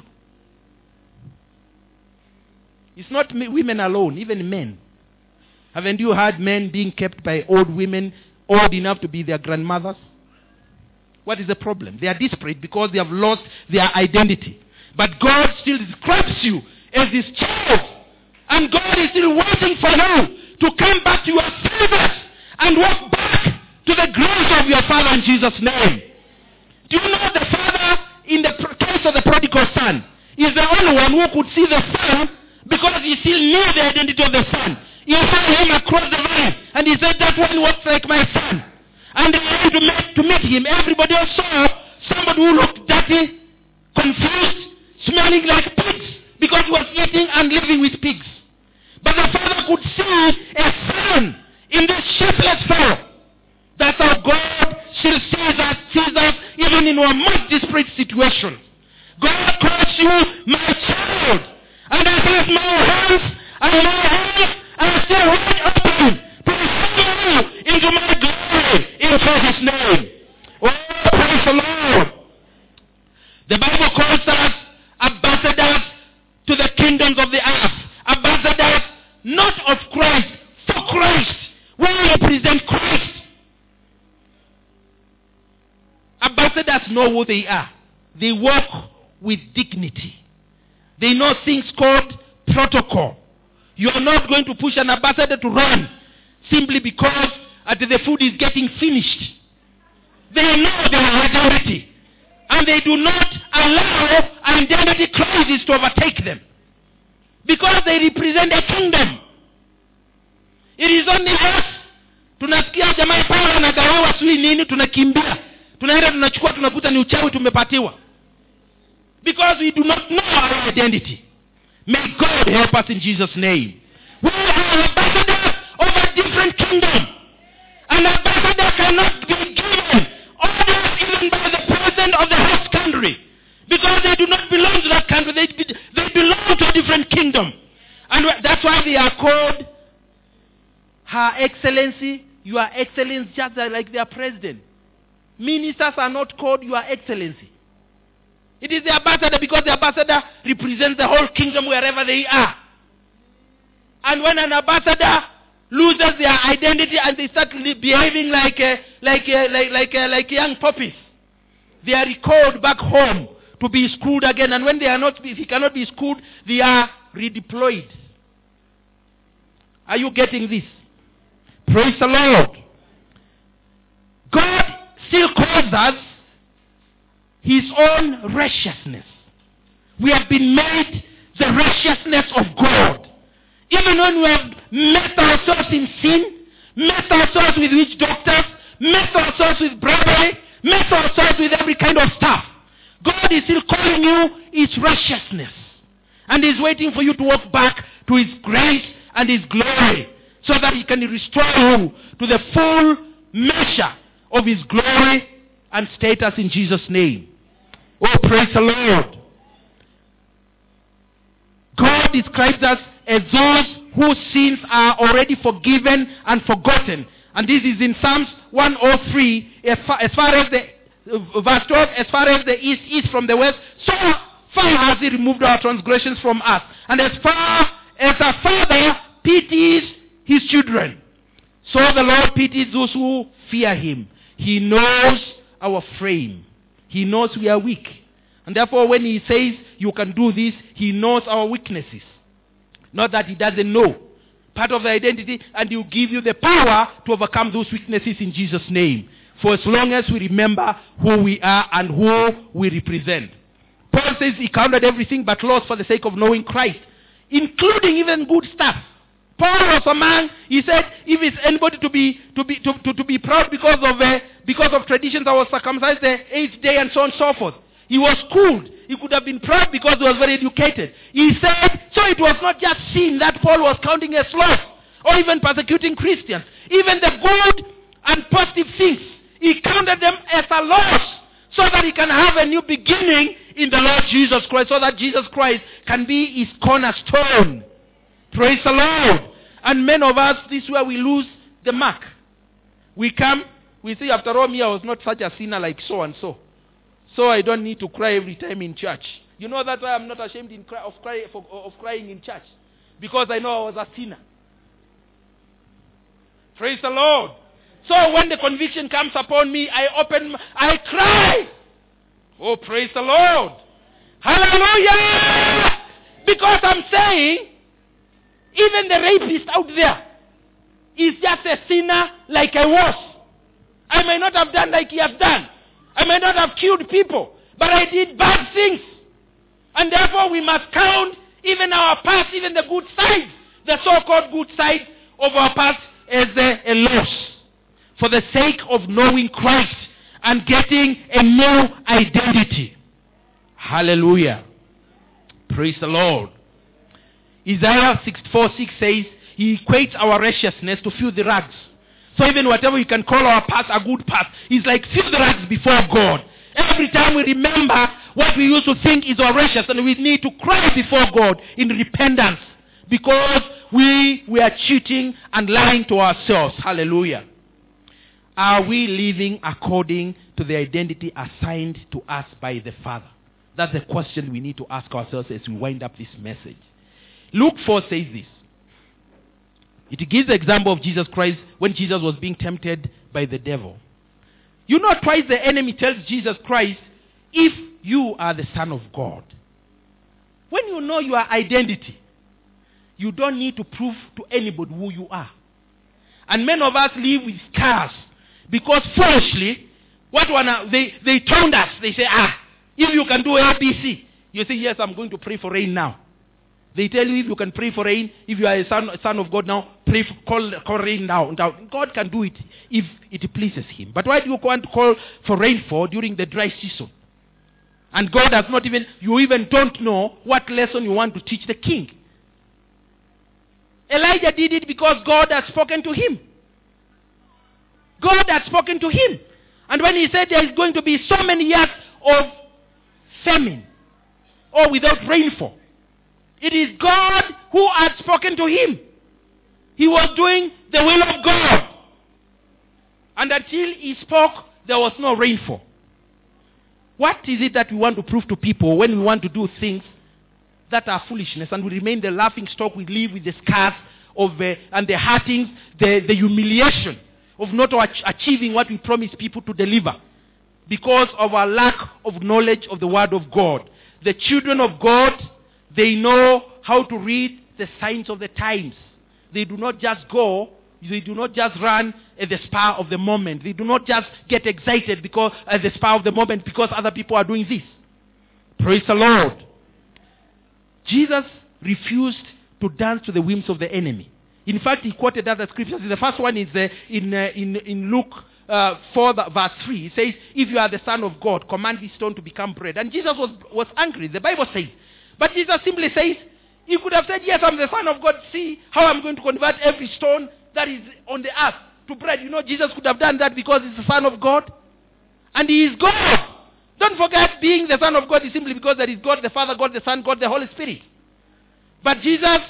S1: It's not women alone, even men. Haven't you heard men being kept by old women, old enough to be their grandmothers? What is the problem? They are desperate because they have lost their identity. But God still describes you as his child. And God is still waiting for you to come back to your fathers and walk back to the grace of your father in Jesus' name. Do you know the father in the case of the prodigal son is the only one who could see the son because he still knew the identity of the son. He saw him across the valley and he said, That one walks like my son. And they went to meet, to meet him. Everybody else saw somebody who looked dirty, confused, smelling like pigs because he was eating and living with pigs. But the father could see a son in this shapeless fellow. That's how God still sees us, sees us even in our most desperate situations. God calls you my child. And I says my hands and my hands are still wide open to receive you into my glory in Jesus' name. Oh, praise the Lord. The Bible calls us ambassadors to the kingdoms of the earth. Not of Christ, for Christ. We represent Christ. Ambassadors know who they are. They walk with dignity. They know things called protocol. You are not going to push an ambassador to run simply because the food is getting finished. They know their identity. And they do not allow identity crisis to overtake them. Because they represent a kingdom. It is only us. Tunasikia jamaa pale anagawiwa sijui nini, tunakimbia. Tunaenda tunachukua tunakuta ni uchawi tumepatiwa. Because we do not know our identity. May God help us in Jesus' name. We are ambassadors of a different kingdom. An ambassador cannot be given orders even by the president of the host country. Because they do not belong to that country. They, kingdom. And that's why they are called Her Excellency, Your Excellency, just like their president. Ministers are not called Your Excellency. It is the ambassador because the ambassador represents the whole kingdom wherever they are. And when an ambassador loses their identity and they start behaving like, a, like, uh, like, like, uh, like young puppies, they are recalled back home to be schooled again. And when they are not, if he cannot be schooled, they are redeployed. Are you getting this? Praise the Lord. God still calls us his own righteousness. We have been made the righteousness of God. Even when we have met ourselves in sin, met ourselves with witch doctors, met ourselves with bribery, met ourselves with every kind of stuff. God is still calling you his righteousness. And is waiting for you to walk back to his grace and his glory so that he can restore you to the full measure of his glory and status in Jesus' name. Oh, praise the Lord. God describes us as those whose sins are already forgiven and forgotten. And this is in Psalms 103, as far as, the, verse 12, as far as the east is from the west, so far has he removed our transgressions from us. And as far as a father pities his children, so the Lord pities those who fear him. He knows our frame. He knows we are weak. And therefore, when he says you can do this, he knows our weaknesses. Not that he doesn't know. Part of the identity, and he will give you the power to overcome those weaknesses in Jesus' name. For as long as we remember who we are and who we represent. Paul says he counted everything but loss for the sake of knowing Christ, including even good stuff. Paul was a man, he said, if it's anybody to be to be to, to, to be proud because of uh, because of traditions, I was circumcised the eighth day and so on and so forth. He was schooled. He could have been proud because he was very educated. He said, so it was not just sin that Paul was counting as loss or even persecuting Christians. Even the good and positive things, he counted them as a loss so that he can have a new beginning in the Lord Jesus Christ, so that Jesus Christ can be his cornerstone. Praise the Lord. And many of us, this is where we lose the mark. We come, we say, after all, me, I was not such a sinner like so and so. So I don't need to cry every time in church. You know that I'm not ashamed cry, of, cry, of crying in church. Because I know I was a sinner. Praise the Lord. So when the conviction comes upon me, I open, I cry. Oh, praise the Lord. Hallelujah! Because I'm saying, even the rapist out there is just a sinner like I was. I may not have done like he has done. I may not have killed people, but I did bad things. And therefore we must count even our past, even the good side, the so-called good side of our past as a, a loss for the sake of knowing Christ and getting a new identity. Hallelujah. Praise the Lord. Isaiah 64 6 says, He equates our righteousness to filthy rags. So even whatever you can call our past a good past, is like filthy rags before God. Every time we remember what we used to think is our righteous, and we need to cry before God in repentance because we were cheating and lying to ourselves. Hallelujah. Are we living according to the identity assigned to us by the Father? That's the question we need to ask ourselves as we wind up this message. Luke 4 says this. It gives the example of Jesus Christ when Jesus was being tempted by the devil. You know, twice the enemy tells Jesus Christ, if you are the Son of God. When you know your identity, you don't need to prove to anybody who you are. And many of us live with scars because foolishly, what one they, they told us, they say, ah, if you can do ABC, you say, yes, I'm going to pray for rain now. They tell you if you can pray for rain, if you are a son, son of God now, pray for, call, call rain now. God can do it if it pleases him. But why do you want to call for rainfall during the dry season? And God has not even, you even don't know what lesson you want to teach the king. Elijah did it because God has spoken to him. God had spoken to him. And when he said there is going to be so many years of famine or without rainfall, it is God who had spoken to him. He was doing the will of God. And until he spoke, there was no rainfall. What is it that we want to prove to people when we want to do things that are foolishness and we remain the laughing stock, we live with the scars of and the hurtings, the, the humiliation of not achieving what we promise people to deliver because of our lack of knowledge of the Word of God. The children of God, they know how to read the signs of the times. They do not just go, they do not just run at the spur of the moment. They do not just get excited because at the spur of the moment because other people are doing this. Praise the Lord. Jesus refused to dance to the whims of the enemy. In fact, he quoted other scriptures. The first one is uh, in, uh, in, in Luke uh, 4, verse 3. He says, If you are the Son of God, command this stone to become bread. And Jesus was, was angry. The Bible says. But Jesus simply says, He could have said, Yes, I'm the Son of God. See how I'm going to convert every stone that is on the earth to bread. You know, Jesus could have done that because he's the Son of God. And he is God. Don't forget, being the Son of God is simply because there is God the Father, God the Son, God the Holy Spirit. But Jesus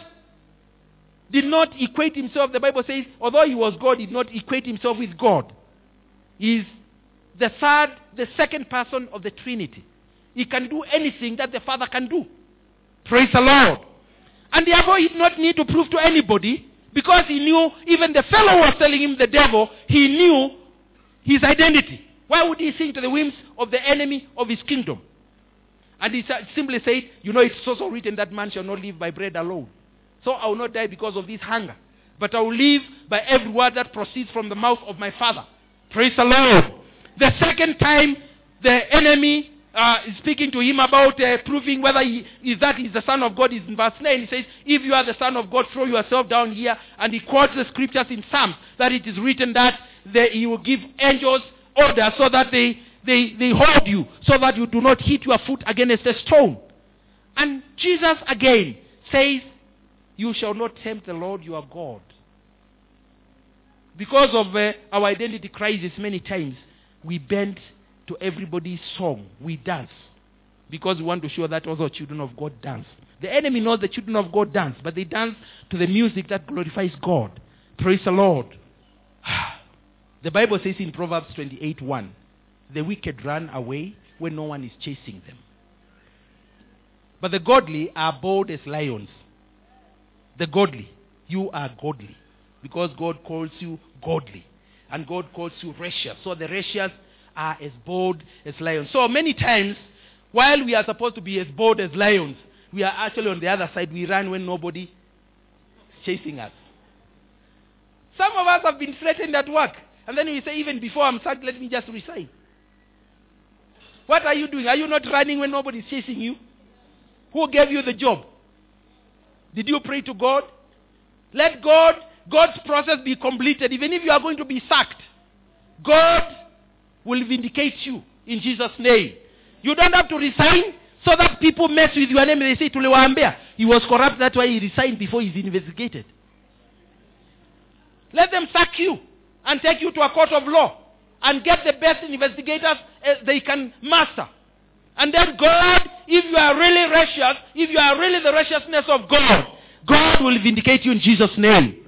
S1: did not equate himself, the Bible says, although he was God, did not equate himself with God. He is the third, the second person of the Trinity. He can do anything that the Father can do. Praise the Lord. And therefore he did not need to prove to anybody because he knew even the fellow was telling him the devil, he knew his identity. Why would he sing to the whims of the enemy of his kingdom? And he simply said, You know, it's also written that man shall not live by bread alone. So I will not die because of this hunger. But I will live by every word that proceeds from the mouth of my Father. Praise the Lord. The second time the enemy
S2: uh, speaking to him about uh, proving whether he is that he's the son of God is in verse 9. He says, If you are the son of God, throw yourself down here. And he quotes the scriptures in Psalms that it is written that they, he will give angels order so that they, they, they hold you, so that you do not hit your foot against a stone. And Jesus again says, You shall not tempt the Lord your God. Because of uh, our identity crisis, many times we bend to everybody's song. We dance. Because we want to show that also children of God dance. The enemy knows the children of God dance, but they dance to the music that glorifies God. Praise the Lord. [SIGHS] The Bible says in Proverbs 28 1, the wicked run away when no one is chasing them. But the godly are bold as lions. The godly, you are godly. Because God calls you godly. And God calls you righteous. So the righteous are as bold as lions. So many times, while we are supposed to be as bold as lions, we are actually on the other side. We run when nobody is chasing us. Some of us have been threatened at work. And then we say, even before I'm sacked, let me just resign. What are you doing? Are you not running when nobody is chasing you? Who gave you the job? Did you pray to God? Let God, God's process be completed. Even if you are going to be sacked, God will vindicate you in Jesus' name. You don't have to resign so that people mess with your name. And they say, Tuliwaambia. He was corrupt, that's why he resigned before he's investigated. Let them sack you and take you to a court of law and get the best investigators uh, they can master. And then God, if you are really righteous, if you are really the righteousness of God, God will vindicate you in Jesus' name.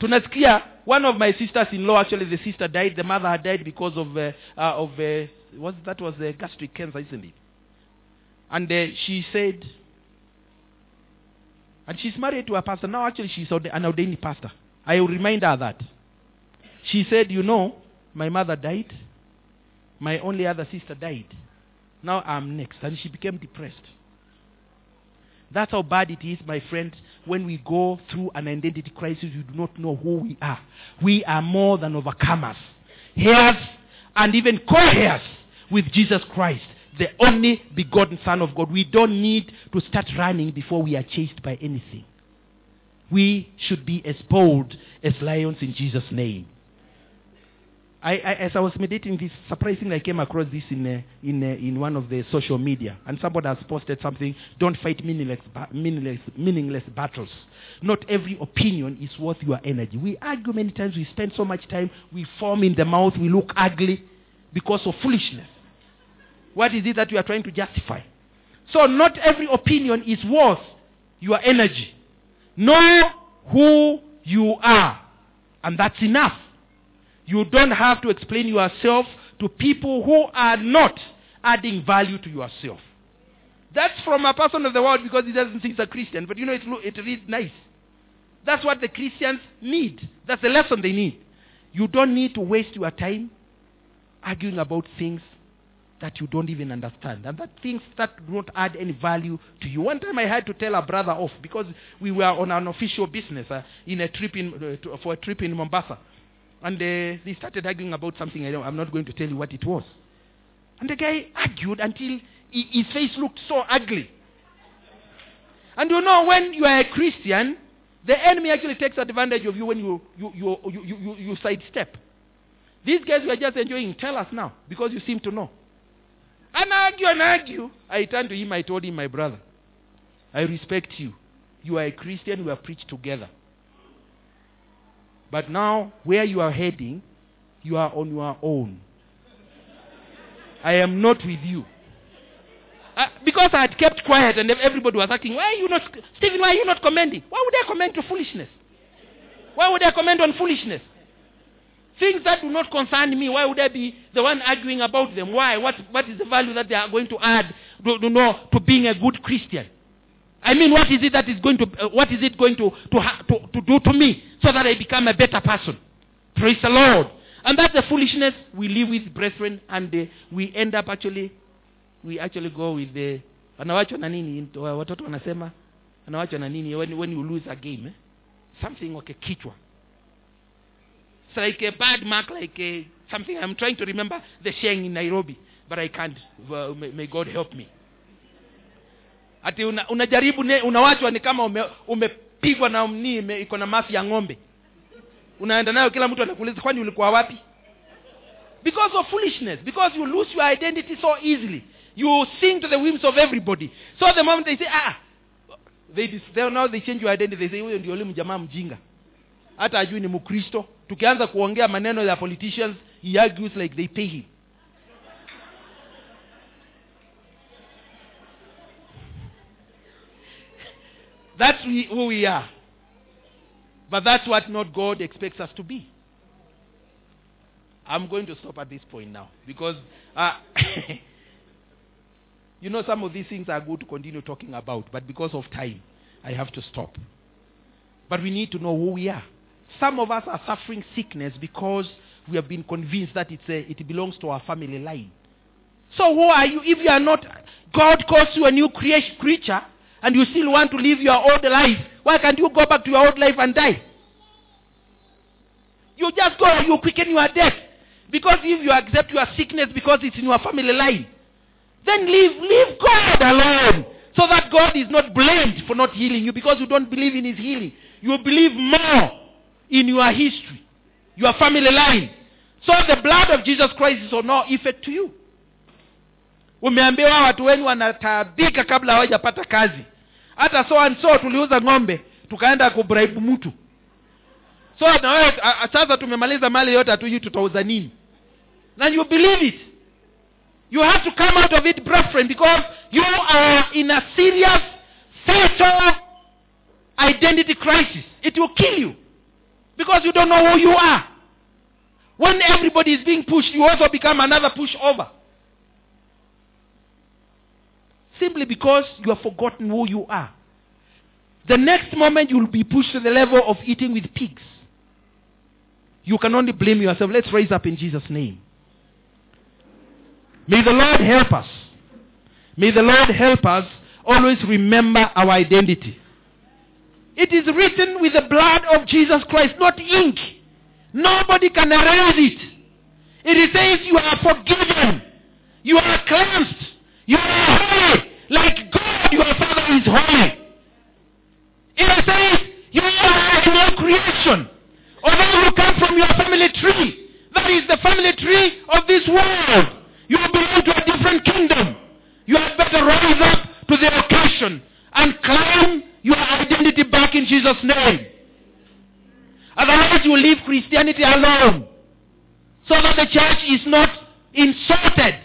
S2: Tunasikia one of my sisters-in-law, actually the sister died, the mother had died because of, uh, uh, of uh, was, that was uh, gastric cancer, isn't it? And uh, she said, and she's married to a pastor. Now actually she's an ordained pastor. I will remind her that. She said, you know, my mother died. My only other sister died. Now I'm next. And she became depressed. That's how bad it is, my friend, when we go through an identity crisis, we do not know who we are. We are more than overcomers. Heirs and even co-heirs with Jesus Christ, the only begotten Son of God. We don't need to start running before we are chased by anything. We should be as bold as lions in Jesus' name. I, I, as I was meditating this, surprisingly, I came across this in, uh, in, uh, in one of the social media. And somebody has posted something, don't fight meaningless, meaningless, meaningless battles. Not every opinion is worth your energy. We argue many times, we spend so much time, we form in the mouth, we look ugly because of foolishness. What is it that you are trying to justify? So not every opinion is worth your energy. Know who you are. And that's enough. You don't have to explain yourself to people who are not adding value to yourself. That's from a person of the world because he doesn't think he's a Christian. But you know, it, it reads nice. That's what the Christians need. That's the lesson they need. You don't need to waste your time arguing about things that you don't even understand. And that things that do not add any value to you. One time I had to tell a brother off because we were on an official business uh, in a trip in, uh, to, for a trip in Mombasa. And uh, they started arguing about something. I am not going to tell you what it was. And the guy argued until he, his face looked so ugly. And you know, when you are a Christian, the enemy actually takes advantage of you when you, you, you, you, you, you, you sidestep. These guys were just enjoying. Tell us now, because you seem to know. And argue and argue. I turned to him, I told him, my brother, I respect you. You are a Christian, we have preached together. But now, where you are heading, you are on your own. I am not with you. Uh, because I had kept quiet and everybody was asking, why are you not, Stephen, why are you not commenting? Why would I comment to foolishness? Why would I comment on foolishness? Things that do not concern me, why would I be the one arguing about them? Why? What, what is the value that they are going to add to, to, know, to being a good Christian? I mean, what is it that is going to, uh, what is it going to, to, ha- to, to do to me so that I become a better person? Praise the Lord. And that's the foolishness we live with, brethren, and uh, we end up actually, we actually go with the, wanawachwa na nini, watoto wanasema, wanawachwa na nini, when, when you lose a game, eh? something like a kichwa. It's like a bad mark, like a, something, I'm trying to remember the saying in Nairobi. but i can't uh, may, may god help me ati una, unajaribu unawachwa ni kama ume, umepigwa na mni iko na mafi ya ng'ombe. Unaenda nayo kila mtu anakuuliza kwani ulikuwa wapi? Because of foolishness because you lose your identity so easily. You sing to the whims of everybody. So the moment they say ah they, they now they change your identity. They say huyo ndio ule mjamaa mjinga. Hata ajui ni mkristo tukianza kuongea maneno ya politicians he argues like they pay him that's who we are. But that's what not god expects us to be. I'm going to stop at this point now because uh, [LAUGHS] you know some of these things are good to continue talking about but because of time i have to stop. But we need to know who we are. Some of us are suffering sickness because we have been convinced that it's a, it belongs to our family line. So who are you if you are not god calls you a new creation, creature and you still want to live your old life. Why can't you go back to your old life and die? You just go you quicken your death. Because if you accept your sickness because it's in your family line then leave leave god alone. So that god is not blamed for not healing you. Because you don't believe in his healing. You believe more in your history your family line. So the blood of jesus christ is of no effect to you umeambiwa watu wenu wanataabika kabla hawajapata kazi. Hata so and so tuliuza ng'ombe tukaenda kubraibu mtu. So na wewe sasa tumemaliza mali yote hatujui tutauza nini. Na you believe it. You have to come out of it brethren because you are in a serious fatal identity crisis. It will kill you. Because you don't know who you are. When everybody is being pushed you also become another pushover simply because you have forgotten who you are. The next moment you will be pushed to the level of eating with pigs. You can only blame yourself. Let's raise up in jesus name. May the lord help us. May the lord help us always remember our identity. It is written with the blood of jesus christ not ink. Nobody can erase it. It says you are forgiven. You are cleansed. You are holy like god your father is holy. It says you are a new creation. Although you come from your family tree that is the family tree of this world you belong to a different kingdom. You had better rise up to the occasion and claim your identity back in jesus name. Otherwise you leave christianity alone so that the church is not insulted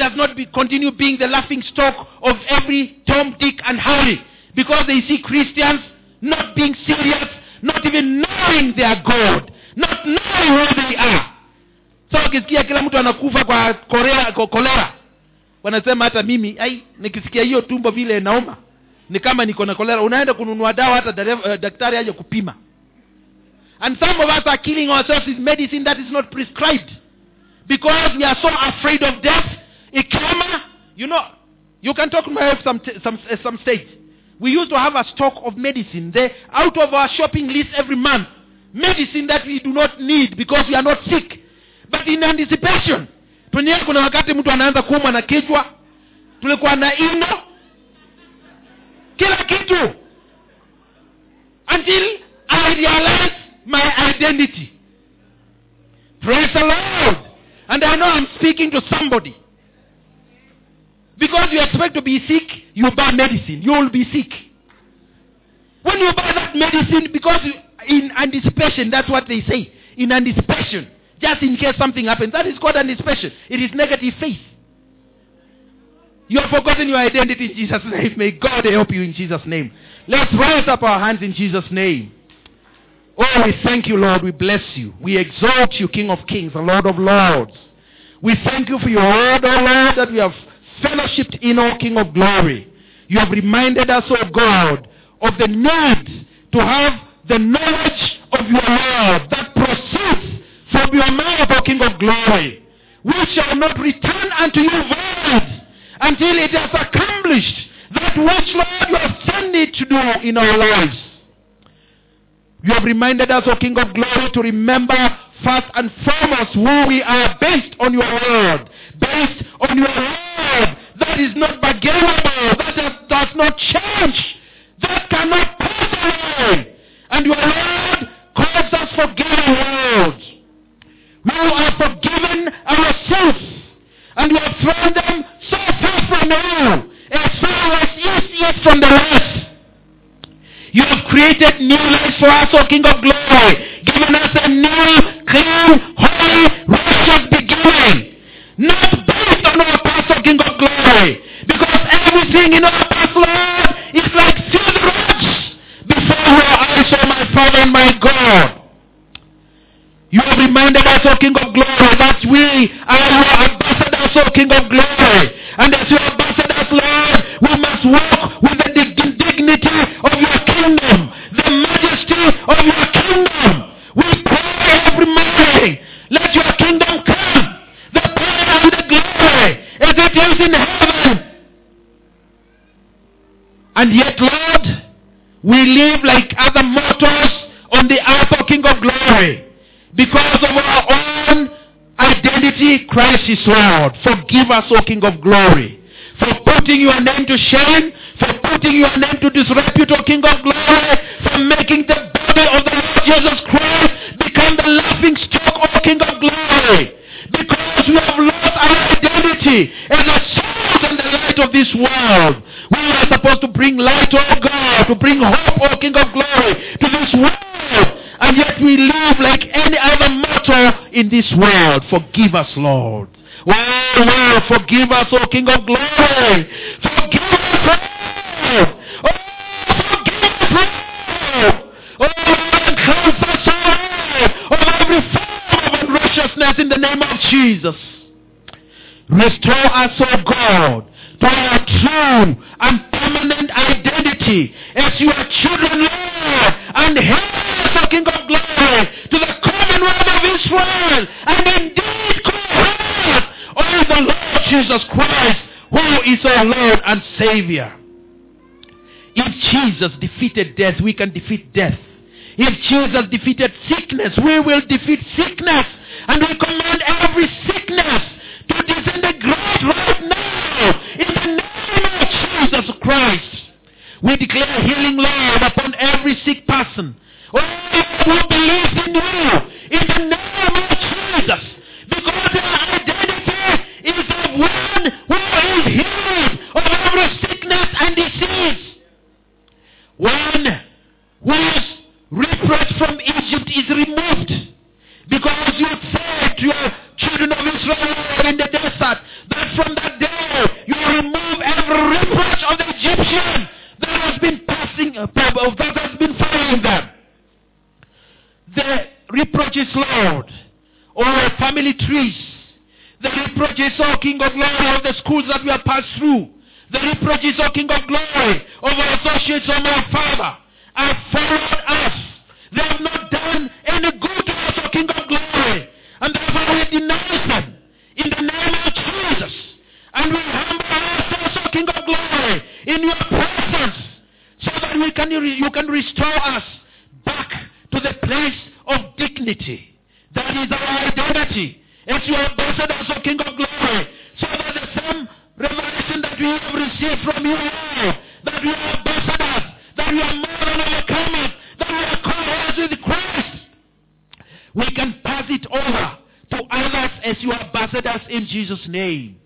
S2: does not be, continue being the laughing stock of every Tom, Dick, and Harry. Because they see Christians not being serious, not even knowing their God, not knowing who they are. So ukisikia kila mtu anakufa kwa korea, kwa kolera wanasema hata mimi ai nikisikia hiyo tumbo vile inauma ni kama niko na kolera unaenda kununua dawa hata dereva- uh, daktari aje kupima. And some of us are killing ourselves with medicine that is not prescribed. Because we are so afraid of death ikioma you know you can talk to my wife some, some, some stage we used to have a stock of medicine there out of our shopping list every month. Medicine that we do not need because we are not sick. But in anticipation kuna wakati mtu anaanza kuumwa na kichwa tulikuwa na ino kila kitu. Until i realize my identity. Praise the lord. And i know i'm speaking to somebody because you expect to be sick you buy medicine. You will be sick. When you buy that medicine because you, in anticipation that's what they say in anticipation just in case something happens. That is called anticipation. It is negative faith. You have forgotten your identity in jesus name. May god help you in jesus name. Let's raise up our hands in jesus name. Oh, we thank you, Lord. We bless you. We exalt you, King of kings and Lord of lords. We thank you for your word, O Lord, that we have fellowshipped in, O King of glory. You have reminded us, O God, of the need to have the knowledge of your word that proceeds from your mouth, O King of glory. We shall not return unto you void until it has accomplished that which, Lord, you have sent it to do in our lives. You have reminded us, O King of Glory, to remember first and foremost who we are based on your word. Based on your word. That is not bargainable. That does, does not change. That cannot pass away. And your word calls us forgiving world. We are forgiven ourselves. And we have thrown them so far from you. As far as east is from the west. You have created new lives for us, O King of Glory, given us a new, clean, holy, righteous beginning. Not based on our past, O King of Glory. Because everything in our past, Lord, is like rocks before your eyes, O my Father and my God. You have reminded us, O King of Glory, that we are your ambassadors, O King of Glory. And as your ambassadors, Lord, we must walk with the dignity of your kingdom, the majesty of your kingdom. Let your kingdom come, the power and the glory, as it is in heaven. And yet, Lord, we live like other mortals on the earth, O King of Glory. Because of our own identity crisis, Lord. Forgive us, O King of Glory. For putting your name to shame, for putting your name to disrepute, O King of Glory, for making the body of the Lord Jesus Christ become the laughing stock, O King of Glory. Because we have lost our identity as the salt and the light of this world. We are supposed to bring light, O God, to bring hope, O King of Glory, to this world. And yet we live like any other mortal in this world. Forgive us, Lord. Oh, Lord, forgive us, O King of Glory. Forgive us, Lord. Oh, forgive us, Lord. Oh, Lord, and cleanse us, O Lord, of every form of unrighteousness in the name of Jesus. Restore us, O God, to our true and permanent identity as your children, Lord, and help us, O King of Glory, to the commonwealth of Israel, and indeed us on the Lord Jesus Christ, who is our Lord and Savior. If Jesus defeated death, we can defeat death. If Jesus defeated sickness, we will defeat sickness. And we command every sickness to disintegrate right now in the name of Jesus Christ. We declare healing, Lord, upon every sick person. Oh, who believes in you in the name of Jesus. Because our identity is of one who is healed of every sickness and disease. One whose reproach from Egypt is removed. Because you said to your children of Israel in the desert that from that day you remove every reproach of the Egyptian that has been passing, uh, that has been following them. The reproaches, Lord, over family trees. The reproaches, O King of Glory, of the schools that we have passed through. The reproaches, O King of Glory, of our associates, O our Father, have followed us. They have not done any good to us, O King of Glory. And therefore we denounce them in the name of Jesus. And we humble ourselves, O King of Glory, in your presence, so that we can, you can restore us back to the place of dignity. That is our identity. As your ambassadors, O King of Glory, so that the same revelation that we have received from you, Lord, that we are ambassadors, that we are more than overcomers, that we are co-heirs with Christ, we can pass it over to others as your ambassadors in Jesus' name.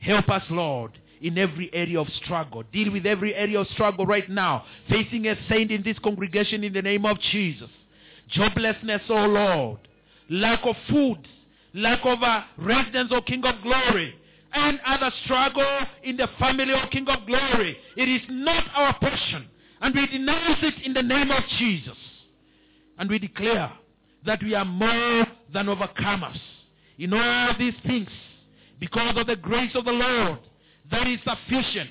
S2: Help us, Lord, in every area of struggle. Deal with every area of struggle right now. Facing a saint in this congregation in the name of Jesus. Joblessness, oh Lord. Lack of food. Lack of a residence, O King of Glory. And other struggle in the family, O King of Glory. It is not our portion. And we denounce it in the name of Jesus. And we declare that we are more than overcomers in all these things because of the grace of the Lord that is sufficient.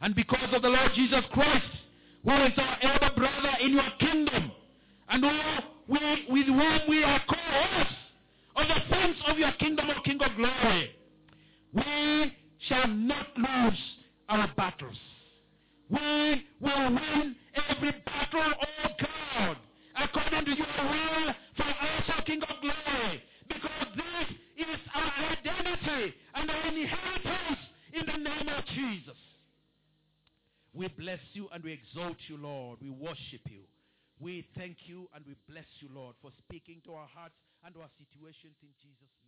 S2: And because of the Lord Jesus Christ, who is our elder brother in your kingdom, and who we, with whom we are co-heirs of the things of your kingdom, O King of glory, we shall not lose our battles. We will win every battle, O God, according to your will for us, O King of
S1: glory. Because this is our identity and our inheritance in the name of Jesus.
S2: We bless you and we exalt you, Lord. We worship you. We thank you and we bless you, Lord, for speaking to our hearts and our situations in Jesus' name.